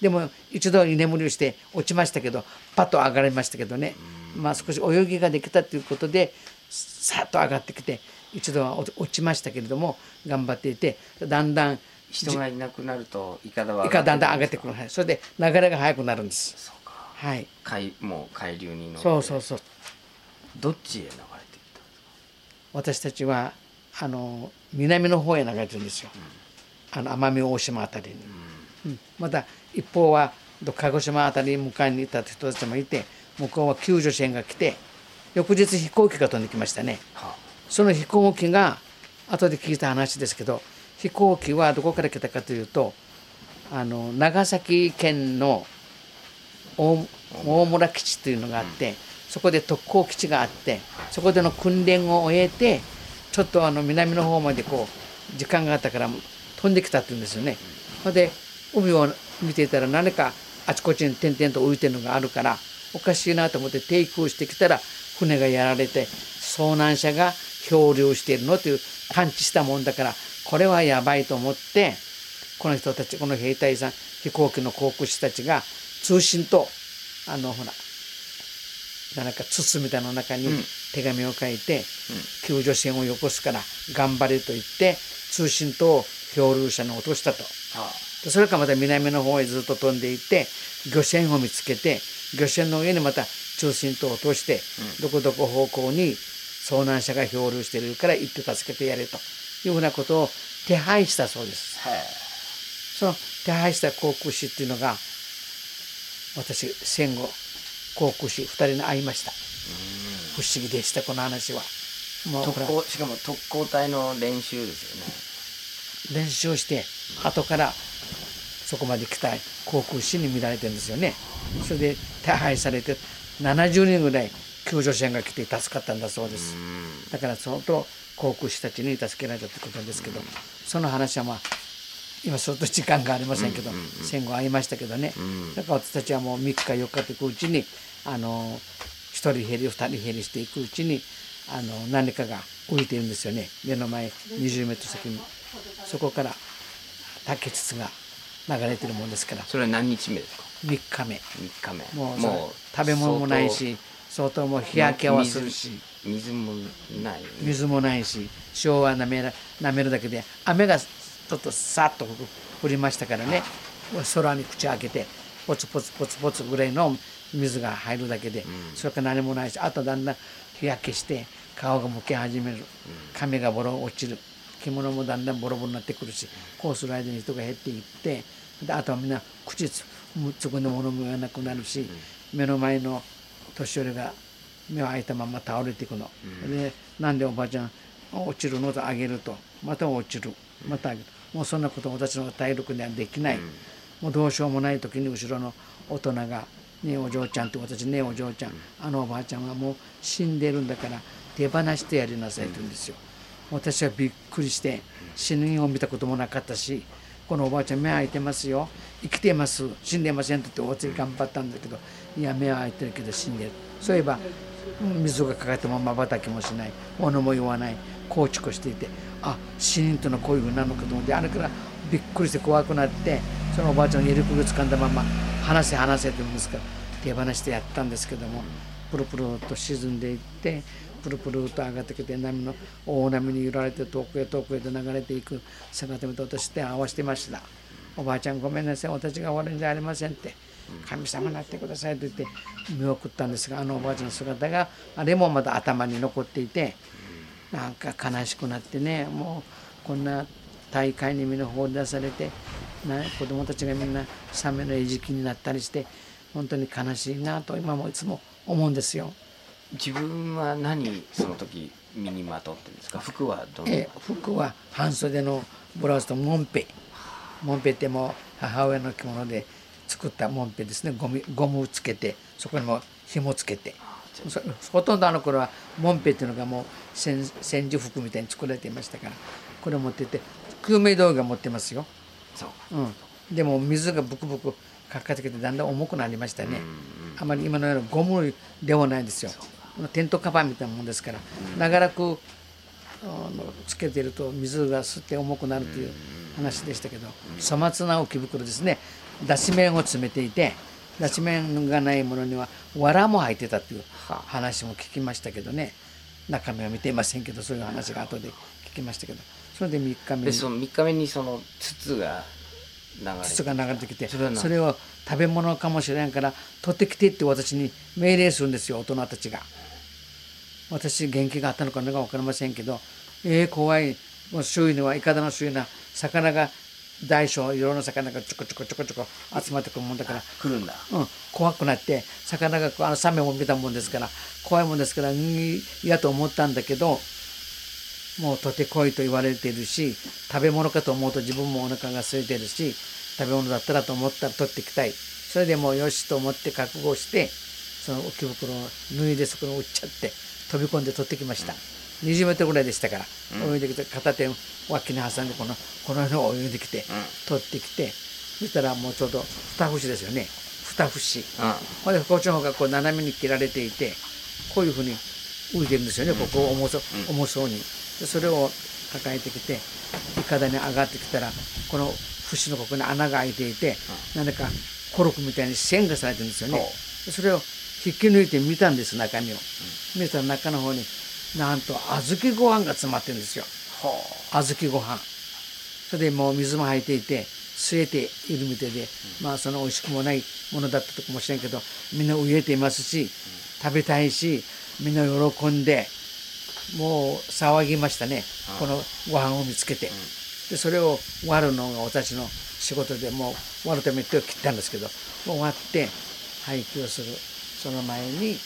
でも一度居眠りをして落ちましたけどパッと上がりましたけどね。まあ少し泳ぎができたということでさっと上がってきて一度は落落ちましたけれども頑張っていてだんだん人がいなくなるとイカダはイカだんだん上がってくくる。はい。それで流れが速くなるんです。そうか。はい。海もう海流に乗って。そうそうそうどっちへ流れてきた私たちはあの南の方へ流れてるんですよ、あの奄美大島あたりに、うん。また一方はど鹿児島あたりに迎えに行った人たちもいて向こうは救助船が来て翌日飛行機が飛んできましたね。はその飛行機が後で聞いた話ですけど飛行機はどこから来たかというとあの長崎県の大大村基地というのがあって、そこで特攻基地があってそこでの訓練を終えてちょっとあの南の方までこう時間があったから飛んできたって言うんですよね。それで海を見ていたら何かあちこちに点々と浮いてるのがあるからおかしいなと思って低空してきたら船がやられて遭難者が漂流しているのという感知したもんだからこれはやばいと思ってこの人たちこの兵隊さん飛行機の航空士たちが通信とあのほらなんか筒みたいなの中にうん。手紙を書いて、救助船をよこすから頑張れと言って通信と漂流者に落としたと。でそれからまた南の方へずっと飛んでいって漁船を見つけて漁船の上にまた中心と落として、どこどこ方向に遭難者が漂流しているから行って助けてやれと。いうふうなことを手配したそうです。その手配した航空士っていうのが私戦後航空士2人に会いました。不思議でしたこの話は。もうこ特攻しかも特攻隊の練習ですよね。練習して後からそこまで来た航空士に見られてるんですよね。それで手配されて70人ぐらい救助船が来て助かったんだそうです。だから相当航空士たちに助けられたってことですけどその話はまあ今相当時間がありませんけど、戦後会いましたけどね、だから私たちはもう3日4日といううちにあの一人減り二人減りしていくうちにあの何かが浮いているんですよね。目の前20メートル先に。そこから竹筒が流れてるもんですから。それは何日目ですか？3日目。3日目。もうもう食べ物もないし相当もう日焼けはするし。水もない、ね、水もないし塩はなめら舐めるだけで雨がちょっとさっと降りましたからね。空に口開けてポツポツポツポツぐらいの水が入るだけで、それから何もないしあとだんだん日焼けして顔がむけ始める。髪がボロ落ちる。着物もだんだんボロボロになってくるしこうする間に人が減っていってであとはみんな口つつぐのものもなくなるし、目の前の年寄りが目を開いたまま倒れていくの、でなんでおばあちゃん落ちるの？とあげると。また落ちる。またあげるもうそんなこと私の体力にはできない、もうどうしようもない時に後ろの大人が「ねえお嬢ちゃん」って私「ねえお嬢ちゃんあのおばあちゃんはもう死んでるんだから手放してやりなさい」って言うんですよ。私はびっくりして死人を見たこともなかったしこのおばあちゃん目開いてますよ。生きてます。死んでませんって言ってお釣り頑張ったんだけどいや目は開いてるけど死んでる。そういえば水がかかってもまばたきもしない。物も言わない。構築していてあ死人とのはこういうふうなのかと思ってあれからびっくりして怖くなってそのおばあちゃんの入り首掴んだまま話せ話せって言うんですから手放してやったんですけどもプルプルと沈んでいってプルプルと上がってきて波の大波に揺られて遠くへ遠くへと流れていく姿見と私手を合わせてました。おばあちゃんごめんなさい私が悪いんじゃありませんって神様になってくださいと言って見送ったんですがあのおばあちゃんの姿があれもまだ頭に残っていてなんか悲しくなってねもうこんな大会に身の放り出されてな子供たちがみんなサメの餌食になったりして本当に悲しいなと今もいつも思うんですよ。自分は何その時身にまとってんですか？服はどのえ服は半袖のブラウスとモンペ。モンペってもう母親の着物で作ったモンペですね。ゴムゴムつけてそこにも紐つけて。そほとんどあの頃はモンペっていうのがもう戦戦時服みたいに作られていましたからこれ持ってて救命道具が持ってますよ、そううん、でも水がブクブクかかってきてだんだん重くなりましたね。あまり今のようなゴムではないですよ。テントカバーみたいなもんですから長らくつけてると水が吸って重くなるという話でしたけど粗末な置き袋ですね。脱脂麺を詰めていて脱脂麺がないものには藁も入ってたっていう話も聞きましたけどね。中身は見ていませんけどそういう話が後で聞きましたけど。それで3日目にでその3日目にその筒が流れが流れてきてそれを食べ物かもしれんから取ってきてって私に命令するんですよ大人たちが。私元気があったのか何か分かりませんけどえー、怖い。もう周囲にはいかだの周囲には魚が大小いろんな魚がちょこちょこちょこちょこ集まってくるもんだから。来るんだ。うん、怖くなって魚がこうあのサメも見たもんですから怖いもんですからうん嫌と思ったんだけどもうとてこいと言われているし食べ物かと思うと自分もお腹が空いてるし食べ物だったらと思ったら取ってきたい。それでもうよしと思って覚悟してその置き袋を脱いでそこに売っちゃって飛び込んで取ってきました、20メートルぐらいでしたから、泳いできて片手を脇に挟んでこのこの辺を泳いできて、取ってきてそしたらもうちょうど二節ですよね。二節。うん。でこっちの方がこう斜めに切られていてこういうふうに浮いてるんですよね、ここ重そう重そうに。でそれを抱えてきていかだに上がってきたらこの節のここに穴が開いていて、何かコルクみたいに線がされてるんですよね。でそれを引き抜いて見たんです中身を、見たら中の方になんと小豆ご飯が詰まってるんですよ。小豆ご飯。それでもう水も入っていて据えているみたいで、まあその美味しくもないものだったかもしれんけどみんな飢えていますし食べたいしみんな喜んでもう騒ぎましたね、このご飯を見つけて、でそれを割るのが私の仕事でもう割るために手を切ったんですけどもう割って配給する。その前に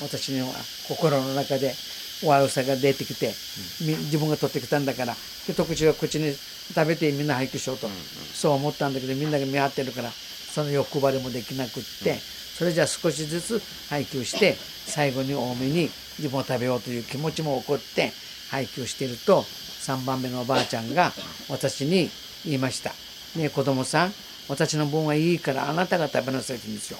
私には心の中で悪さが出てきて、み自分が取ってきたんだから一口は口に食べてみんな配給しようと、そう思ったんだけどみんなが見張ってるからその欲張りもできなくって、それじゃあ少しずつ配給して最後に多めに自分を食べようという気持ちも起こって配給していると3番目のおばあちゃんが私に言いました「ねえ子供さん私の分はいいからあなたが食べなさい」って言うんですよ。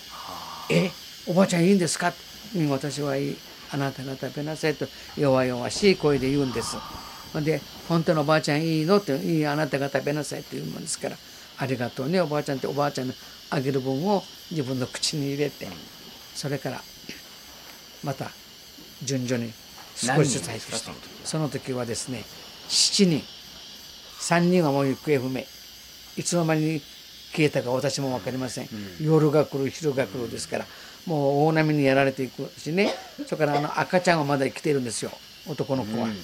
えおばあちゃんいいんですか？うん私はいいあなたが食べなさいと弱々しい声で言うんです。で本当のおばあちゃんいいのっていいあなたが食べなさいって言うもんですから。ありがとうねおばあちゃんって。おばあちゃんのあげる分を自分の口に入れてそれからまた順序に少しずつ入ってきて。その時はですね7人。3人はもう行方不明。いつの間に消えたか私も分かりません、うん、夜が来る昼が来るですからもう大波にやられていくしね。それからあの赤ちゃんはまだ生きているんですよ。男の子は。うん、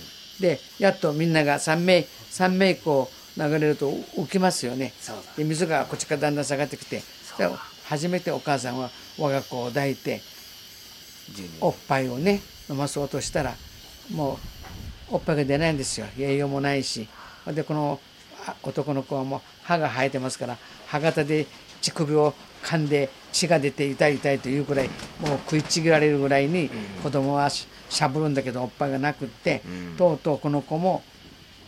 でやっとみんなが3名3名こう流れると浮きますよね。で水がこっちからだんだん下がってきて。初めてお母さんは我が子を抱いておっぱいをね飲まそうとしたらもうおっぱいが出ないんですよ。栄養もないし。でこの男の子はもう歯が生えてますから歯型で乳首を噛んで血が出て痛い痛いというくらいもう食いちぎられるぐらいに子供はしゃぶるんだけどおっぱいがなくって、とうとうこの子も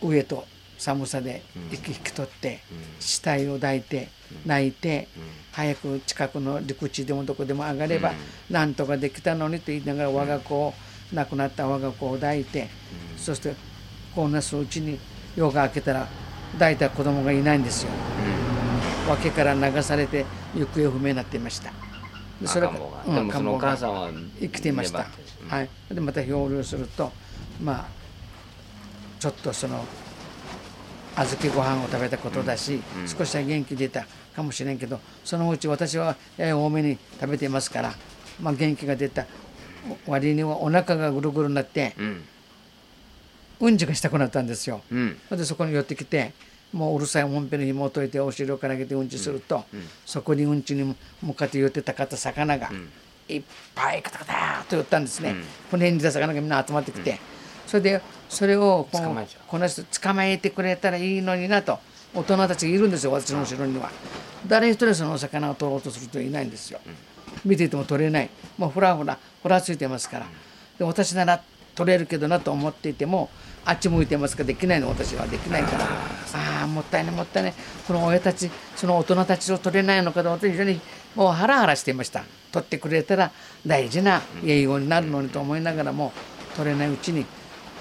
上と寒さで息引き取って死体を抱いて泣いて早く近くの陸地でもどこでも上がればなんとかできたのにと言いながら我が子を亡くなった我が子を抱いてそしてこんなすうちに夜が明けたら抱いた子供がいないんですよ。崖から流されて行方不明になっていました。それうん、でもお母さんは生きていました。はい。でまた漂流するとまあちょっとその小豆ご飯を食べたことだし、うん、少しは元気出たかもしれんけどそのうち私はやや多めに食べていますから、まあ、元気が出た割にはお腹がぐるぐるになって、うん、うん。ちがしたくなったん。ですよ。うん、でそこに寄ってきてもううるさいもんぺの紐を解いてお尻をからげてうんちすると、うん、そこにうんちに向かって寄ってたかった魚が、いっぱいカタカタと寄ったんですね。骨に似た魚がみんな集まってきて、それでそれをこのこの人捕まえてくれたらいいのになと大人たちがいるんですよ私の後ろには。誰一人そのお魚を取ろうとするといないんですよ。見ていても取れない。もうふらふらふらついてますから。で私なら取れるけどなと思っていてもあっち向いてますか？できないの？私はできないから。ああもったいないもったいない。この親たちその大人たちを取れないのかと思って非常にもうハラハラしていました。取ってくれたら大事な英語になるのにと思いながらも取れないうちに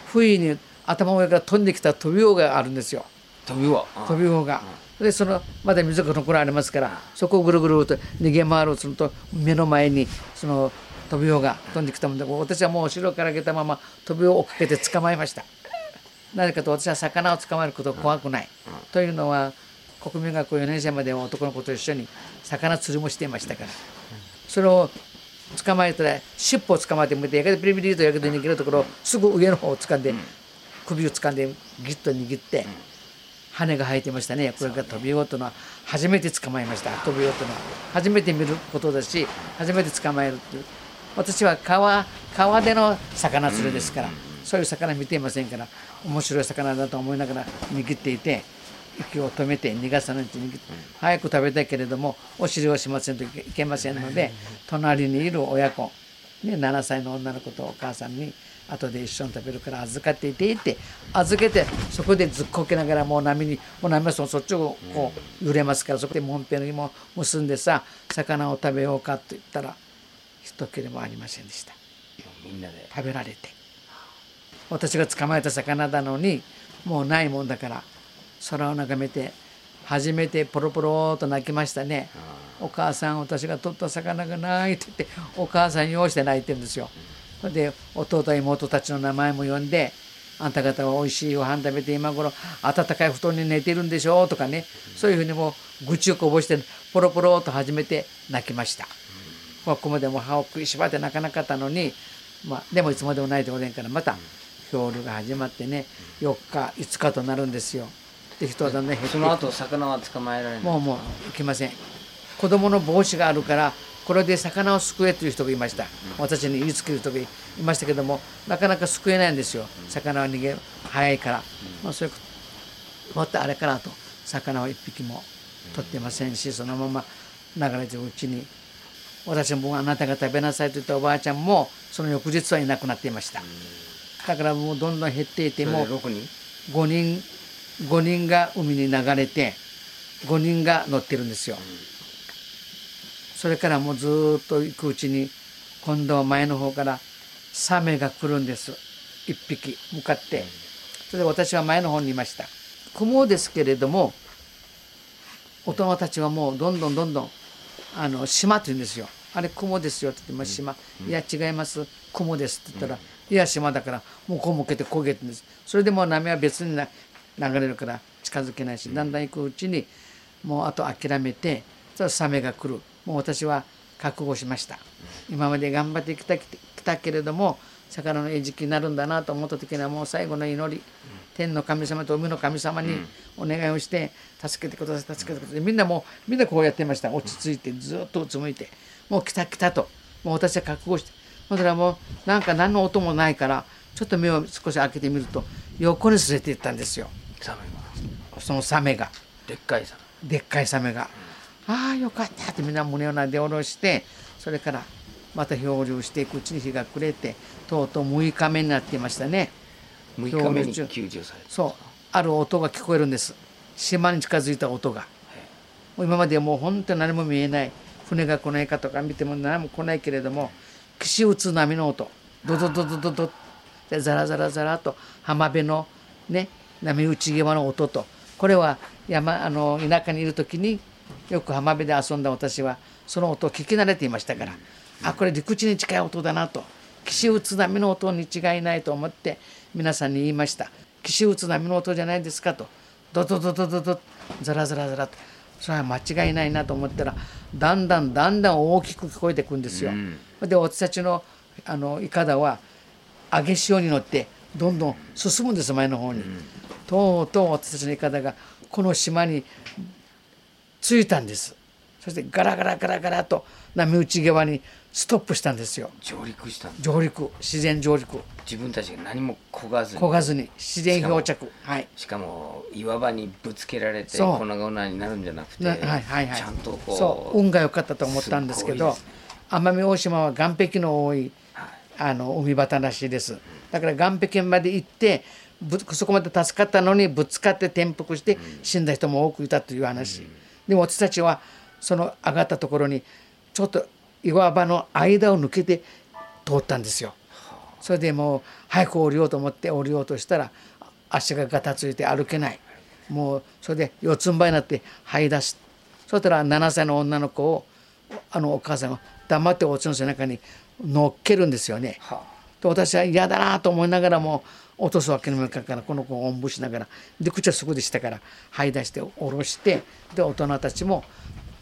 不意に頭上から飛んできた飛び魚があるんですよ。飛び魚飛び魚が。でそのまだ水が残られますからそこをぐるぐると逃げ回るすると目の前にその飛び魚が飛んできたもんで私はもう後ろから来たまま飛び魚を追っかけて捕まえましたなぜかと私は魚を捕まえること怖くない、というのは国民学校4年生までは男の子と一緒に魚釣りもしていましたから。それを捕まえたら尻尾を捕まえて向いてやけどピリピリとやけど逃げるところすぐ上の方を掴んで首を掴んでギュッと握って羽が生えてましたね。これが飛び魚というのは初めて捕まえました。飛び魚というのは。初めて見ることだし初めて捕まえるっていう。私は川川での魚釣りですから、そういう魚見ていませんから面白い魚だと思いながら握っていて息を止めて逃がさないと握って早く食べたいけれどもお尻をしませんといけませんので隣にいる親子、ね、7歳の女の子とお母さんに後で一緒に食べるから預かっていていって預けてそこでずっこけながらもう波にもう波はそっちをこう揺れますからそこでもんぺんにも結んでさ魚を食べようかと言ったら一切れもありませんでした。みんなで。食べられて私が捕まえた魚なのにもうないもんだから空を眺めて初めてポロポロと泣きましたね。お母さん私が取った魚がないって言ってお母さん用意して泣いてるんですよ。で弟妹たちの名前も呼んであんた方はおいしいご飯食べて今頃暖かい布団に寝てるんでしょうとかね。そういうふうにもう愚痴をこぼしてポロポロと始めて泣きました。ここまでも歯を食いしばって泣かなかったのに、まあ、でもいつまでもないでおれんからまた漂流が始まってね4日5日となるんですよ。で人はだんだん減ってその後魚は捕まえられない？もうもういけません。子供の帽子があるからこれで魚を救えという人がいました、私に言いつける人がいましたけどもなかなか救えないんですよ。魚は逃げ早いから、まあ、そういうこともっとあれかなと。魚を一匹も取ってませんしそのまま流れてるうちに私もあなたが食べなさいと言ったおばあちゃんもその翌日はいなくなっていましただからもうどんどん減っていても5人？5人が海に流れて5人が乗ってるんですよ。それからもうずっと行くうちに今度は前の方からサメが来るんです。一匹向かって。それで私は前の方にいました。雲ですけれども大人たちはもうどんどんどんどんあの島って言うんですよ。あれ雲ですよって言って、まあ、島、いや違います。雲ですって言ったら、いや島だからもうこう向けて焦げてんです。それでもう波は別にな流れるから近づけないしだんだん行くうちにもうあと諦めてそサメが来る。もう私は覚悟しました。今まで頑張ってきたきたけれども魚の餌食になるんだなと思った時にはもう最後の祈り天の神様と海の神様にお願いをして助けてください助けてください。みんなもうみんなこうやってました。落ち着いてずっとうつむいて。もう来た来たと。もう私は覚悟してそしたらもうなんか何の音もないからちょっと目を少し開けてみると横に連れて行ったんですよ。サメが。そのサメが。でっかいサメでっかいサメが、うん、ああよかったってみんな胸をなで下ろしてそれからまた漂流していくうちに日が暮れてとうとう6日目になっていましたね。6日目に救助されそう。ある音が聞こえるんです。島に近づいた音が。もう今までもう本当に何も見えない。船が来ないかとか見ても何も来ないけれども岸打つ波の音。ドドドドドド。でザラザラザラと浜辺のね波打ち際の音と。これは山あの田舎にいる時によく浜辺で遊んだ私はその音を聞き慣れていましたから。あこれ陸地に近い音だなと。岸打つ波の音に違いないと思って皆さんに言いました。岸打つ波の音じゃないですかと。ドドドドドド。ザラザラザラと。それは間違いないなと思ったらだんだんだんだん大きく聞こえてくんですよ。うん、で私たちのあのいかだは上げ潮に乗ってどんどん進むんです前の方に。うん、とうとう私たちのいかだがこの島に着いたんです。そしてガラガラガラガラと波打ち際にストップしたんですよ。上陸した上陸。自然上陸。自分たちが何も焦がずに。焦がずに。自然漂着。はい。しかも岩場にぶつけられて粉々になるんじゃなくて、はいはいはい、ちゃんとこうそう。運が良かったと思ったんですけど、ね、奄美大島は岸壁の多い、はい、あの海端らしいです。だから岸壁まで行ってそこまで助かったのにぶつかって転覆して死んだ人も多くいたという話、うん、でも私たちはその上がったところにちょっと岩場の間を抜けて通ったんですよ。それでもう早く降りようと思って降りようとしたら足がガタついて歩けない。もうそれで四つん這いになって這い出す。そしたら7歳の女の子をあのお母さんが黙ってお家の背中に乗っけるんですよね。で私は嫌だなと思いながらも落とすわけにもいかんからこの子をおんぶしながらで口はそこでしたから這い出して下ろしてで大人たちも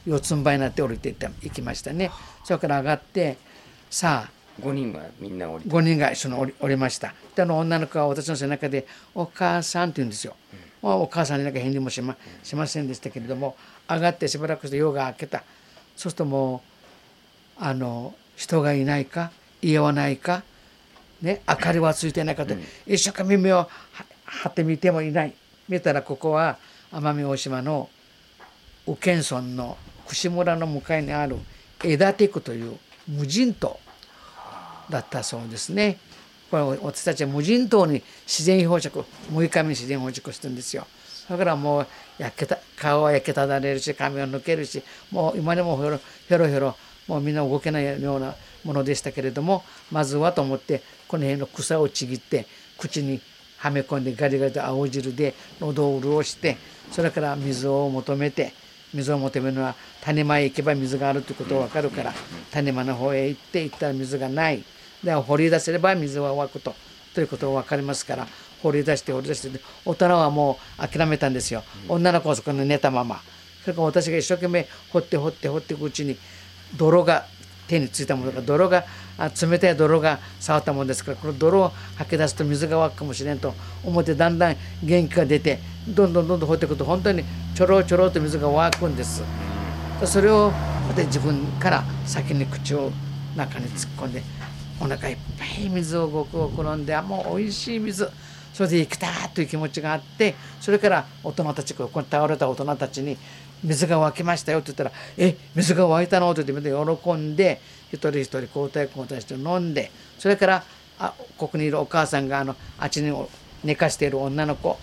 四つん這いになって降りていった行きましたね。それから上がってさあ5人がみんな降り5人が一緒に降り降りました。であの女の子は私の背中で「お母さん」って言うんですよ、うん、お母さんになんか返事もしましませんでしたけれども上がってしばらくして夜が明けた。そうするともうあの人がいないか家はないか、ね、明かりはついてないかと、うん、一生懸命目を張ってみてもいない見たらここは奄美大島の宇検村の串村の向かいにある枝手区という無人島だったそうですね。これ私たちは無人島に自然漂着6日目に自然漂着してるんですよ。だからもう焼けた顔は焼けただれるし髪を抜けるしもう今でもひょろひょろもうみんな動けないようなものでしたけれどもまずはと思ってこの辺の草をちぎって口にはめ込んでガリガリと青汁で喉を潤してそれから水を求めて水を求めるのは種間へ行けば水があるということが分かるから種間の方へ行って行ったら水がない。で掘り出せれば水は湧くと。ということが分かりますから掘り出して掘り出して大人はもう諦めたんですよ。女の子はそこに寝たまま。それから私が一生懸命掘って掘って掘っていくうちに泥が手についたものが泥が冷たい泥が触ったものですからこの泥を吐き出すと水が湧くかもしれんと思ってだんだん元気が出てどんどんどんどん掘っていくと本当にちょろちょろと水が湧くんです。それをで自分から先に口を中に突っ込んでお腹いっぱい水をごくごく飲んであもうおいしい水それで行きたという気持ちがあってそれから大人たちここに倒れた大人たちに水が湧きましたよって言ったら「え水が湧いたの?」って言って喜んで一人一人交代交代して飲んでそれからあここにいるお母さんがあのあっちに寝かしている女の子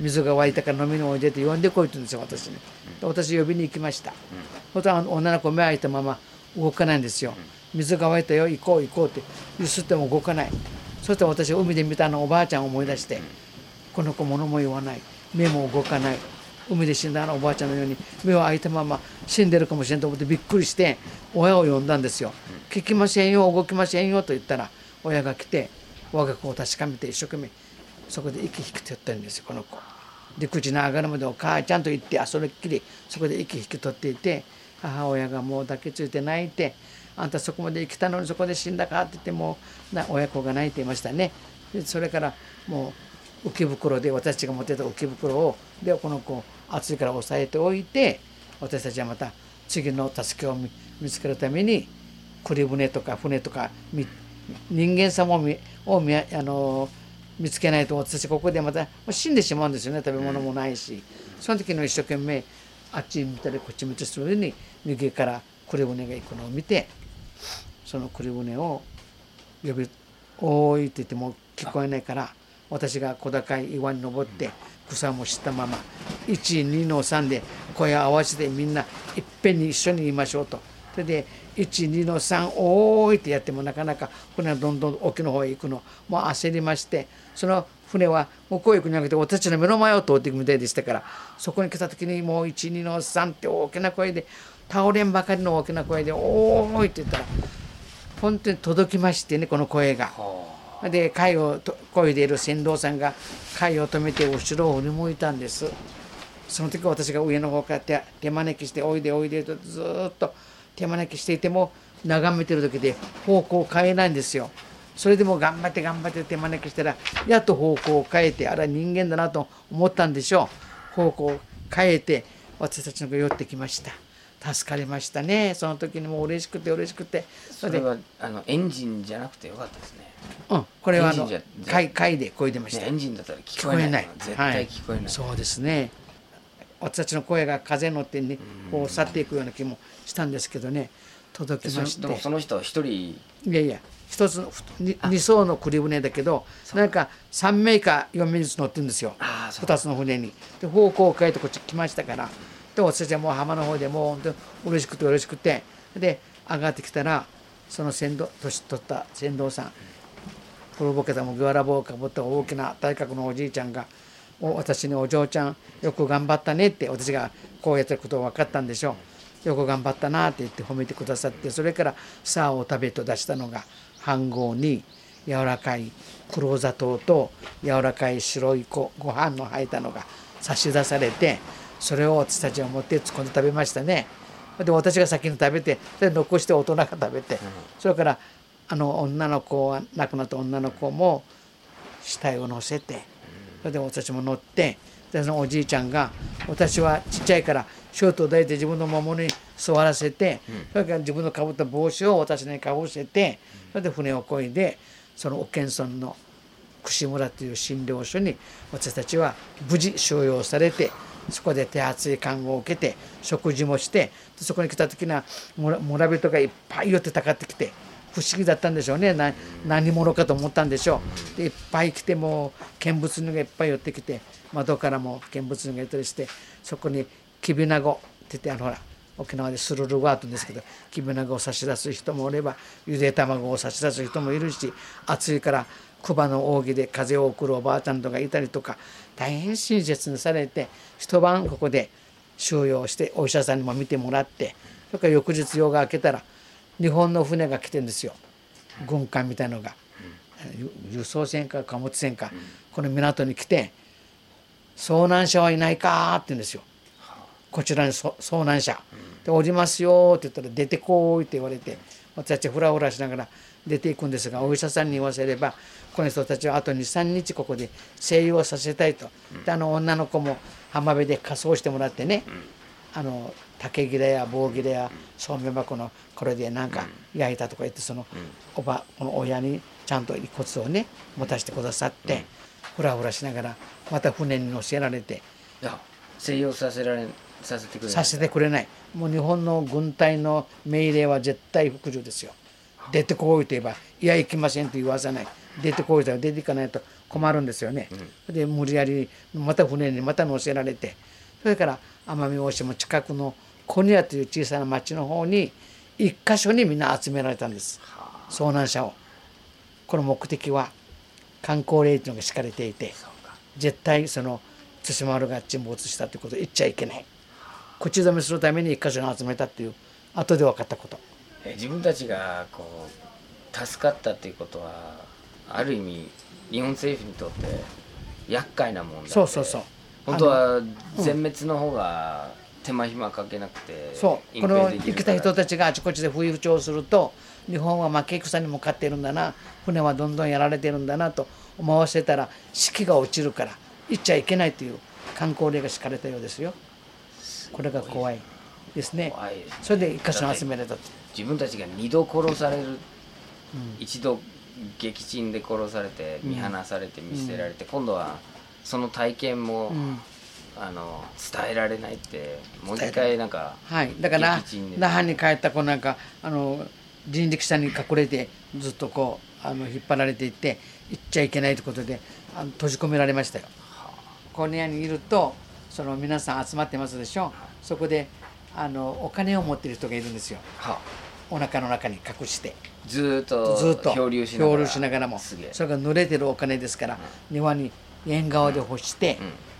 水が湧いたから飲みにおいでって呼んでこいって言うんですよ私に。私呼びに行きました。そしたら女の子目開いたまま動かないんですよ。水が湧いたよ行こう行こうってゆすっても動かないそして私海で見たあのおばあちゃんを思い出してこの子物も言わない目も動かない海で死んだあのおばあちゃんのように目を開いたまま死んでるかもしれんと思ってびっくりして親を呼んだんですよ「聞きませんよ動きませんよ」と言ったら親が来て我が子を確かめて一生懸命そこで息引き取ってるんですよこの子。陸地の上がるまでお母ちゃんと言ってそれっきりそこで息引き取っていて母親がもう抱きついて泣いて「あんたそこまで生きたのにそこで死んだか」って言ってもう親子が泣いていましたね。でそれからもう浮き袋で私が持ってた浮き袋をでこの子暑いから押さえておいて私たちはまた次の助けを見つけるために栗船とか船とか人間様ををあの見つけないと私たちここでまた死んでしまうんですよね。食べ物もないし、その時の一生懸命あっち見たりこっち見たりするに右から栗船が行くのを見てその栗船を呼び「おい」って言っても聞こえないから私が小高い岩に登って草もしたまま12の3で声を合わせてみんないっぺんに一緒に言いましょうと。それで12の3おーいってやってもなかなか船はどんどん沖の方へ行くのもう焦りましてその船は向こう行くんじゃなくて私たちの目の前を通っていくみたいでしたからそこに来た時にもう12の3って大きな声で倒れんばかりの大きな声で「おーい」って言ったら本当に届きましてねこの声が。で貝を漕いでいる船頭さんが貝を止めて後ろを振り向いたんです。その時私が上の方から手手招きして「おいでおいで」とずっと手招きしていても眺めてる時で方向を変えないんですよ。それでも頑張って頑張って手招きしたらやっと方向を変えてあれは人間だなと思ったんでしょう。方向を変えて私たちの子寄ってきました。助かりましたね。その時にもう嬉しくて嬉しくて。それはあのエンジンじゃなくてよかったですね。うん。これはあの貝貝でこいでました、ね、エンジンだったら聞こえない。絶対聞こえない、はい、そうですね。私たちの声が風に乗ってねこう去っていくような気もしたんですけどね。届きまして。でもその人一人。いやいや一つの二層の栗船だけどなんか3名か4名ずつ乗ってるんですよ。2つの船に。で方向を変えてこっち来ましたから。で私たちはもう浜の方でもう本当に嬉しくて嬉しくて。で上がってきたらその船頭年取った船頭さん古ぼけたもグアラ帽をかぶった大きな体格のおじいちゃんが私に「お嬢ちゃんよく頑張ったね」って私がこうやってることが分かったんでしょう。よく頑張ったなって言って褒めてくださってそれから「さあお食べ」と出したのが飯盒に柔らかい黒砂糖と柔らかい白いご飯の入ったのが差し出されてそれを私たちは持って突っ込んで食べましたね。で私が先に食べてで残して大人が食べて、それからあの女の子は亡くなった女の子も死体を乗せてそれで私も乗ってでそのおじいちゃんが私はちっちゃいからショートを抱いて自分の守りに座らせて、それから自分のかぶった帽子を私にかぶせて、それで船をこいでその沖村の串村という診療所に私たちは無事収容されてそこで手厚い看護を受けて食事もしてそこに来た時には村人がいっぱい寄ってたかってきて不思議だったんでしょうね。何者かと思ったんでしょう。でいっぱい来ても見物人がいっぱい寄ってきて窓からも見物人がいたりしてそこにきびなごって言ってあのほら沖縄でスルルワートですけどきびなごを差し出す人もおればゆで卵を差し出す人もいるし暑いからクバの扇で風を送るおばあちゃんとかいたりとか大変親切にされて一晩ここで収容してお医者さんにも見てもらってそれから翌日夜が明けたら日本の船が来てんですよ。軍艦みたいのが。輸送船か貨物船か。この港に来て「遭難者はいないか?」って言うんですよ。こちらに遭難者。で降りますよって言ったら出てこいって言われて私たちフラフラしながら出ていくんですがお医者さんに言わせればこの人たちはあと23日ここで静養させたいと。であの女の子も浜辺で仮装してもらってねあの竹切れや棒切れやそうめん箱のこれでなんか焼いたとか言ってそのおばこの親にちゃんと遺骨をね持たせてくださってふらふらしながらまた船に乗せられて静養させられさせてくれない。させてくれない。もう日本の軍隊の命令は絶対服従ですよ。出てこいと言えばいや行きませんと言わさない。出てこいと出ていかないと困るんですよね、うん、で無理やりまた船にまた乗せられてそれから奄美大島近くのコニアという小さな町の方に一箇所にみんな集められたんです。遭難者を。この目的は観光令というのが敷かれていて絶対その対馬丸が沈没したということを言っちゃいけない。口止めするために一箇所に集めたっていう後で分かったこと。え自分たちがこう助かったっていうことはある意味日本政府にとって厄介なもんだそうそうそう。本当は全滅の方が手間暇かけなくてそう。この生きた人たちがあちこちで不意打ちをすると日本は負け戦に向かっているんだな。船はどんどんやられてるんだなと思わせたら士気が落ちるから行っちゃいけないという観光令が敷かれたようですよ。これが怖いですね。それで一箇所に集められた自分たちが二度殺される、うん、一度撃沈で殺されて見放されて見捨てられて、うん、今度はその体験も、うん、あの伝えられないってもう一回なんかはい。だから那覇に帰った子なんかあの人力車に隠れてずっとこうあの引っ張られていって行っちゃいけないということであの閉じ込められましたよ。この部屋にいるとその皆さん集まってますでしょ？そこであのお金を持ってる人がいるんですよ。お腹の中に隠して。ずっとずっと。漂流しながらも。それが濡れてるお金ですから、庭に縁側で干して、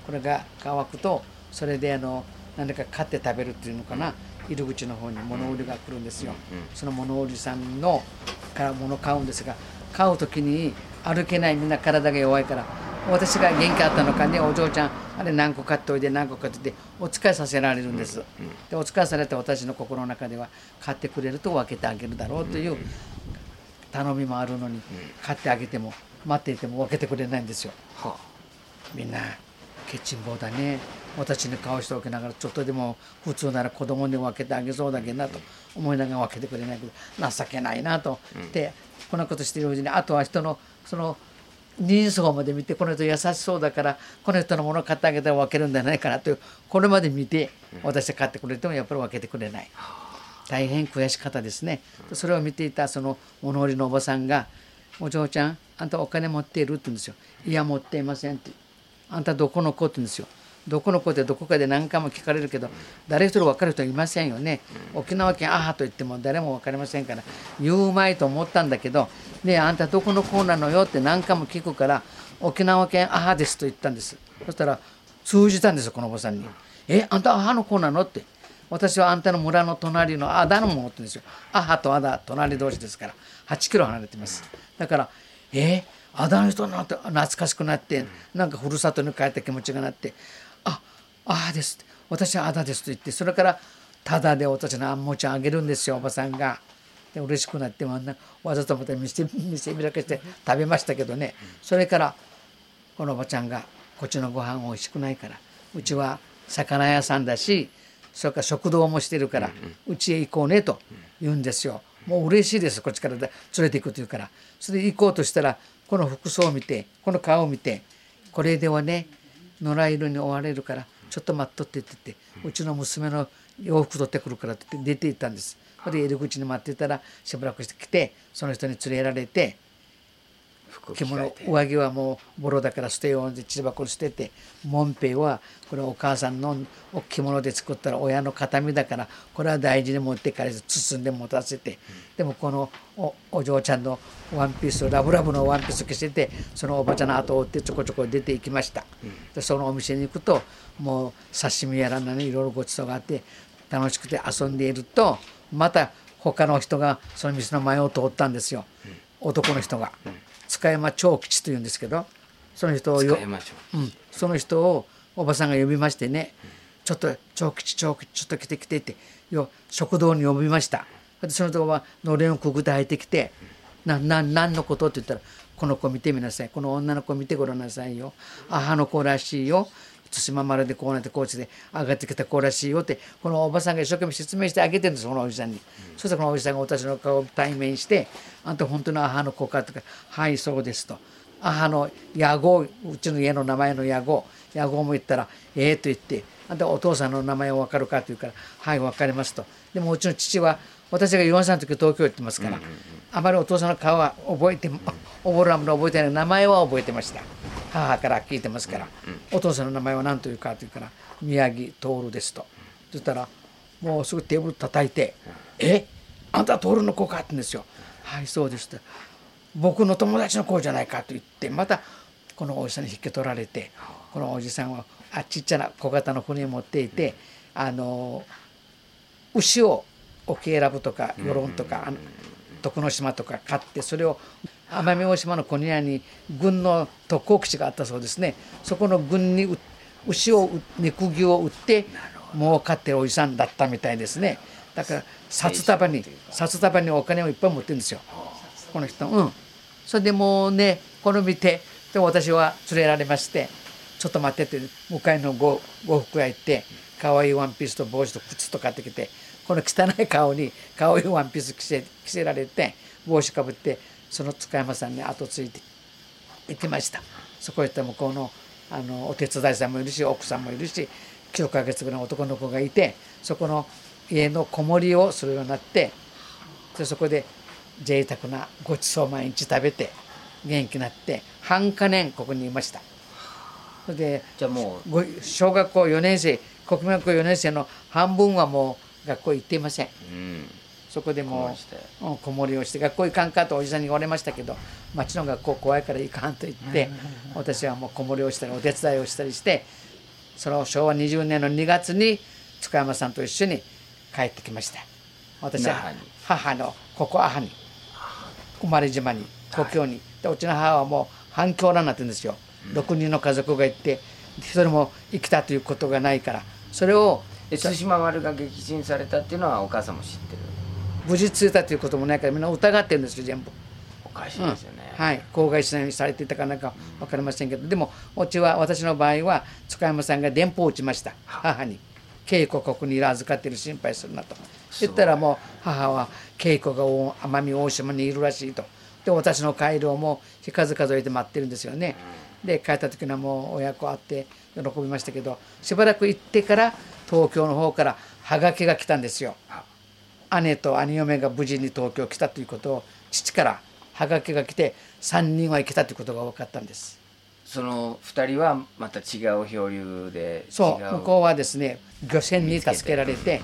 これが乾くとそれであの何だか買って食べるっていうのかな、入り口の方に物売りが来るんですよ、その物売りさんのから物買うんですが買う時に歩けないみんな体が弱いから私が元気あったのかねお嬢ちゃんあれ何個買っておいで何個買っててお使いさせられるんです、でお使いされた私の心の中では買ってくれると分けてあげるだろうという頼みもあるのに買ってあげても待っていても分けてくれないんですよ、みんなケチンボだね。私に顔しておきながらちょっとでも普通なら子供に分けてあげそうだけどなと思いながら分けてくれないけど情けないなと、でこんなことしているうちにあとは人のその人相まで見てこの人優しそうだからこの人のものを買ってあげたら分けるんじゃないかなというこれまで見て私買ってくれてもやっぱり分けてくれない。大変悔しかったですね。それを見ていたその物売りのおばさんが「お嬢ちゃんあんたお金持っている?」って言うんですよ「いや持っていません」って「あんたどこの子?」って言うんですよ。どこの子でどこかで何回も聞かれるけど誰一人分かる人いませんよね。沖縄県アハと言っても誰も分かりませんから。言うまいと思ったんだけど「ねあんたどこの子なのよ」って何回も聞くから「沖縄県アハです」と言ったんです。そしたら通じたんですよこのおばさんに「えあんたアハの子なの?」って。私はあんたの村の隣のアダのものって言うんですよ。アハとアダ隣同士ですから。8キロ離れてます。だから「えアダの人なって懐かしくなってなんかふるさとに帰った気持ちがなってあああです私はあだですと言ってそれからただで私のあんもちゃんあげるんですよおばさんが。で嬉しくなってわざとまた見せ見せびらかして食べましたけどねそれからこのおばちゃんがこっちのご飯おいしくないからうちは魚屋さんだしそれから食堂もしてるからうちへ行こうねと言うんですよ。もう嬉しいですこっちから連れて行くというからそれで行こうとしたらこの服装を見てこの顔を見てこれではね野良犬に追われるからちょっと待っとってって言ってうちの娘の洋服取ってくるからって言って出て行ったんです。で入り口に待ってたらしばらくして来てその人に連れられて着物上着はもうボロだから捨てよう。で血箱に捨てて。もんぺいはこれお母さんの着物で作ったら親の形見だからこれは大事に持って帰り包んで持たせて。でもこのおお嬢ちゃんのワンピースラブラブのワンピース着せてそのおばちゃんの後を追ってちょこちょこ出ていきました、でそのお店に行くともう刺身やら何いろいろごちそうがあって楽しくて遊んでいるとまた他の人がその店の前を通ったんですよ、男の人が。塚山長吉というんですけどその人をよ、うん、その人をおばさんが呼びましてね「ちょっと長吉長吉ちょっと来て来て」ってよ食堂に呼びました。でその人はのれんをくぐって入ってきて「なな何のこと?」って言ったら「この子見てみなさいこの女の子見てごらんなさいよ。母の子らしいよ対馬丸でこうなってこうして上がってきた子らしいよってこのおばさんが一生懸命説明してあげてるんですこのおじさんに、うん、そしたらこのおじさんが私の顔を対面して「あんた本当の母の子か?」とか「はいそうです」と「母の屋号うちの家の名前の屋号屋号も言ったら「ええー」と言って「あんたお父さんの名前分かるか?」って言うから「はい分かります」とでもうちの父は私が4歳の時東京行ってますから、うんうんうん、あまりお父さんの顔は覚えて覚えるの覚えてない名前は覚えてました。母から聞いてますから、お父さんの名前は何というかというから宮城徹ですと。そしたらもうすぐテーブル叩いて「え「あんたは徹の子か?」って言うんですよ。はいそうです」僕の友達の子じゃないか」と言ってまたこのおじさんに引き取られてこのおじさんはあちっちゃな小型の船を持っていてあの牛を沖永良部とか与論とか徳之島とか買ってそれを奄美大島の小庭に軍の特攻基地があったそうですね。そこの軍に牛を肉牛を売って儲かってるおじさんだったみたいですね。だから札束に札束にお金をいっぱい持ってるんですよ。この人。うん。それでもうねこの見てで私は連れられましてちょっと待ってって向かいの呉服屋行って可愛いワンピースと帽子と靴と買ってきてこの汚い顔に可愛いワンピース着せ着せられて帽子かぶってその塚山さんに後ついて行きました。そこへ行った向こうのあのお手伝いさんもいるし奥さんもいるし9ヶ月ぐらいの男の子がいてそこの家の子守りをするようになってでそこで贅沢なごちそう毎日食べて元気になって半か年ここにいました。それでじゃあもう小学校4年生国民学校4年生の半分はもう学校行っていません、うん、そこでもう子守りをして学校行かんかとおじさんに言われましたけど町の学校怖いから行かんと言って私はもう子守りをしたりお手伝いをしたりしてその昭和20年の2月に塚山さんと一緒に帰ってきました。私は母のここ母に生まれ島に故郷に、でうちの母はもう反響欄になってるんですよ、うん、6人の家族がいて一人も生きたということがないからそれを対馬丸が撃沈されたっていうのはお母さんも知ってる無事着いたということもないからみんな疑ってるんですよ全部。おかしいですよね、うん、はい。口外しないようにされていたかなんか分かりませんけどでもうちは私の場合は塚山さんが電報を打ちました。母に。稽古ここに預かってる心配するなと。言ったらもう母は稽古が奄美大島にいるらしいと。で私の帰りをも数数えて待ってるんですよね。で帰った時にはもう親子会って喜びましたけどしばらく行ってから東京の方からはがきが来たんですよ姉と兄嫁が無事に東京来たということを父からはがきが来て3人は行けたということが分かったんです。その2人はまた違う漂流でそう向こうはですね漁船に助けられて、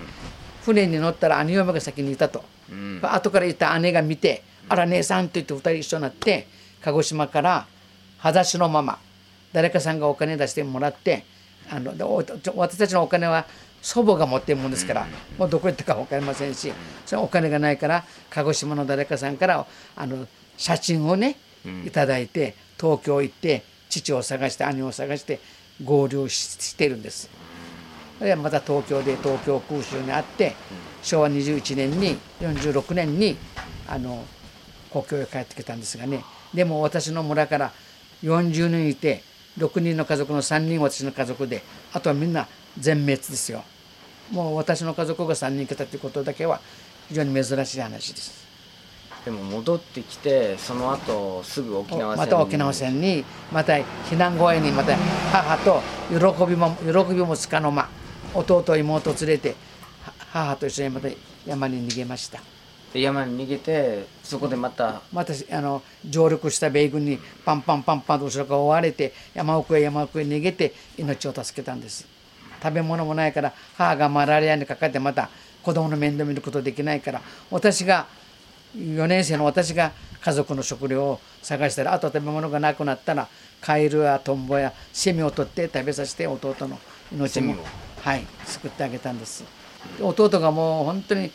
船に乗ったら兄嫁が先にいたと、うん、後からいた姉が見て「あら姉さん」と言って2人一緒になって鹿児島から裸足のまま誰かさんがお金出してもらってあの私たちのお金は祖母が持ってるもんですから、もうどこ行ったか分かりませんしそのお金がないから鹿児島の誰かさんからあの写真をね頂いて東京行って父を探して兄を探して合流してるんです。でまた東京で東京空襲にあって昭和21年に46年にあの故郷へ帰ってきたんですがね。でも私の村から40年いて6人の家族の3人私の家族であとはみんな全滅ですよ。もう私の家族が3人来たということだけは非常に珍しい話です。でも戻ってきてその後すぐ沖縄戦また沖縄戦にまた避難小屋にまた母と喜びも喜びもつかの間弟妹を連れて母と一緒にまた山に逃げました山に逃げてそこでまたまたあの上陸した米軍にパンパンパンパンと後ろから追われて山奥へ山奥へ逃げて命を助けたんです。食べ物もないから母がマラリアにかかってまた子供の面倒見ることできないから私が4年生の私が家族の食料を探したらあと食べ物がなくなったらカエルやトンボやセミを取って食べさせて弟の命も、はい、救ってあげたんです。弟がもう本当に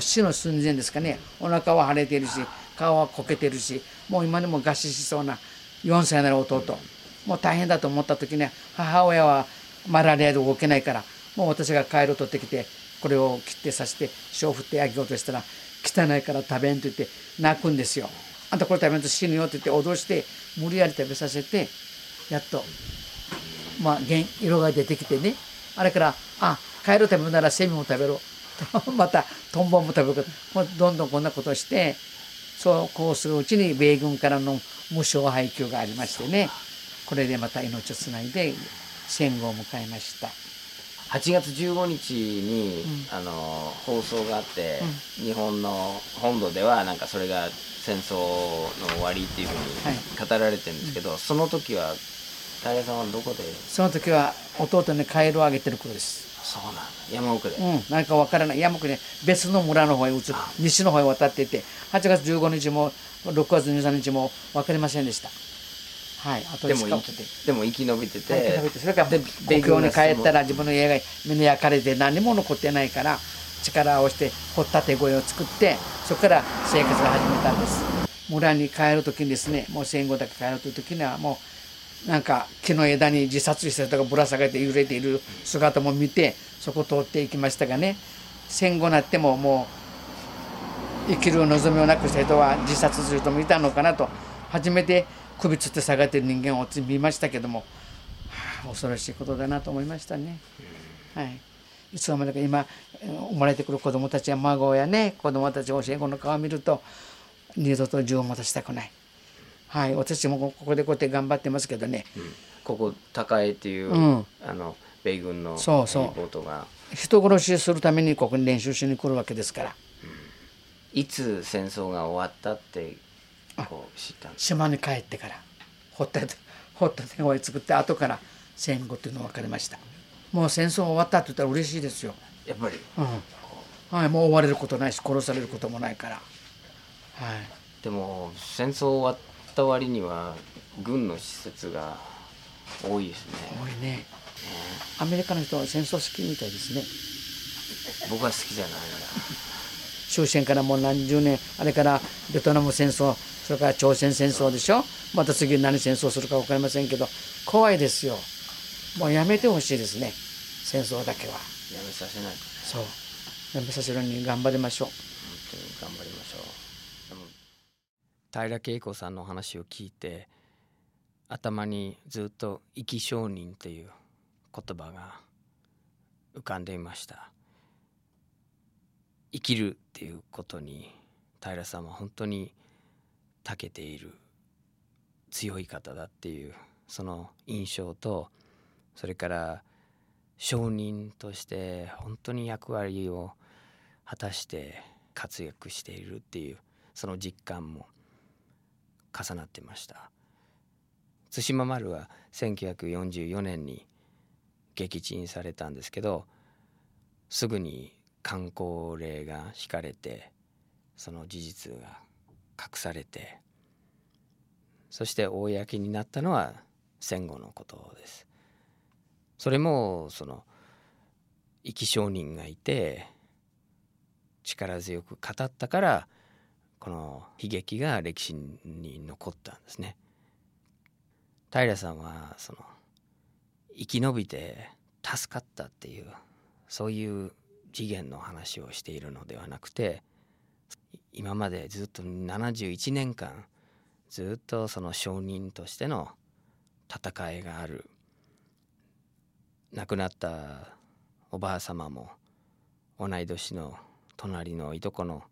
死の寸前ですかね。お腹は腫れてるし顔はこけてるしもう今でも餓死しそうな4歳になる弟。もう大変だと思った時に母親はマラリアで動けないからもう私がカエルを取ってきてこれを切って刺して塩振ってあげようとしたら汚いから食べんと言って泣くんですよ。あんたこれ食べんと死ぬよって言って脅して無理やり食べさせてやっとまあ色が出てきてね。あれからあカエル食べるならセミも食べろ。*laughs* またトンボも食べる。もうどんどんこんなことしてそうこうするうちに米軍からの無償配給がありましてね。これでまた命をつないで戦後を迎えました。8月15日に、うん、あの放送があって、うん、日本の本土ではなんかそれが戦争の終わりっていうふうに語られてるんですけど、はい、その時は平さんはどこで？その時は弟にカエルをあげてる頃ですそうなんだ。山奥で、うん、なんかわからない。山奥に別の村の方へ移る。西の方へ渡っていて。8月15日も6月23日も分かりませんでした。はい。あとでも生でも生き延びてて、はい食べてそれからで故郷に帰ったらら自分の家がみんな焼かれて何も残ってないから力を合わせて掘ったて小屋を作ってそこから生活が始めたんです。村に帰る時にですねもう戦後だけ帰るという時にはもうなんか木の枝に自殺した人がぶら下げて揺れている姿も見てそこ通っていきましたがね戦後になってももう生きる望みをなくした人は自殺する人もいたのかなと初めて首つって下がってる人間を見ましたけどもはあ恐ろしいことだなと思いましたね。はい、いつの間にか今生まれてくる子どもたちや孫やね子どもたち教え子の顔を見ると二度と銃を持たせたくない。はい、私もここでこうやって頑張ってますけどね。ここ高江っていう、うん。あの米軍のそうそう。人殺しするためにここに練習しに来るわけですから。いつ戦争が終わったってこう知ったんです島に帰ってから掘った掘った手小屋作って後から戦後っていうのが分かりました。もう戦争終わったって言ったら嬉しいですよ、やっぱり。うん。はい、もう追われることないし殺されることもないから。はい。でも戦争終わった割には軍の施設が多いですね。多いね。アメリカの人は戦争好きみたいですね。僕は好きじゃないんだ終戦からもう何十年あれからベトナム戦争それから朝鮮戦争でしょ。また次何戦争するか分かりませんけど怖いですよ。もうやめてほしいですね。戦争だけは。やめさせないとそう。やめさせるように頑張りましょう。本当に頑張りましょうでも平恵子さんの話を聞いて頭にずっと「生き証人」っていう言葉が浮かんでいました。生きるっていうことに平さんは本当に長けている強い方だっていうその印象とそれから証人として本当に役割を果たして活躍しているっていうその実感も重なってました。対馬丸は1944年に撃沈されたんですけどすぐに観光令が引かれてその事実が隠されてそして公になったのは戦後のことです。それもその生き証人がいて力強く語ったからこの悲劇が歴史に残ったんですね。平さんはその生き延びて助かったっていうそういう次元の話をしているのではなくて今までずっと71年間ずっとその証人としての戦いがある亡くなったおばあ様も同い年の隣のいとこの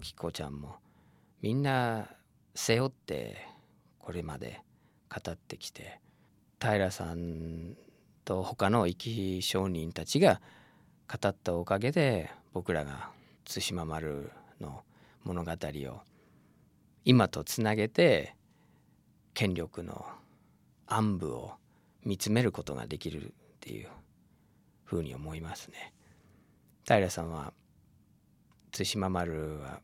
時子ちゃんもみんな背負ってこれまで語ってきて平さんと他の生き証人たちが語ったおかげで僕らが対馬丸の物語を今とつなげて権力の暗部を見つめることができるっていうふうに思いますね。平さんは対馬丸は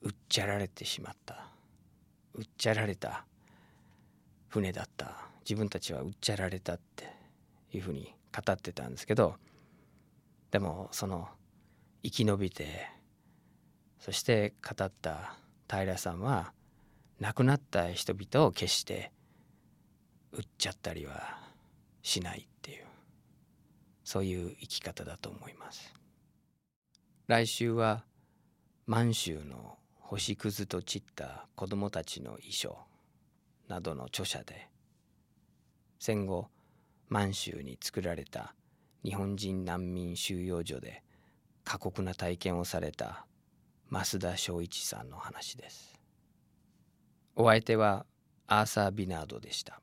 うっちゃられてしまったうっちゃられた船だった自分たちはうっちゃられたっていうふうに語ってたんですけどでもその生き延びてそして語った平さんは亡くなった人々を決して売っちゃったりはしないっていうそういう生き方だと思います来週は満州の星屑と散った子供たちの遺書などの著者で戦後満州に作られた日本人難民収容所で過酷な体験をされた増田正一さんの話です。お相手はアーサー・ビナードでした。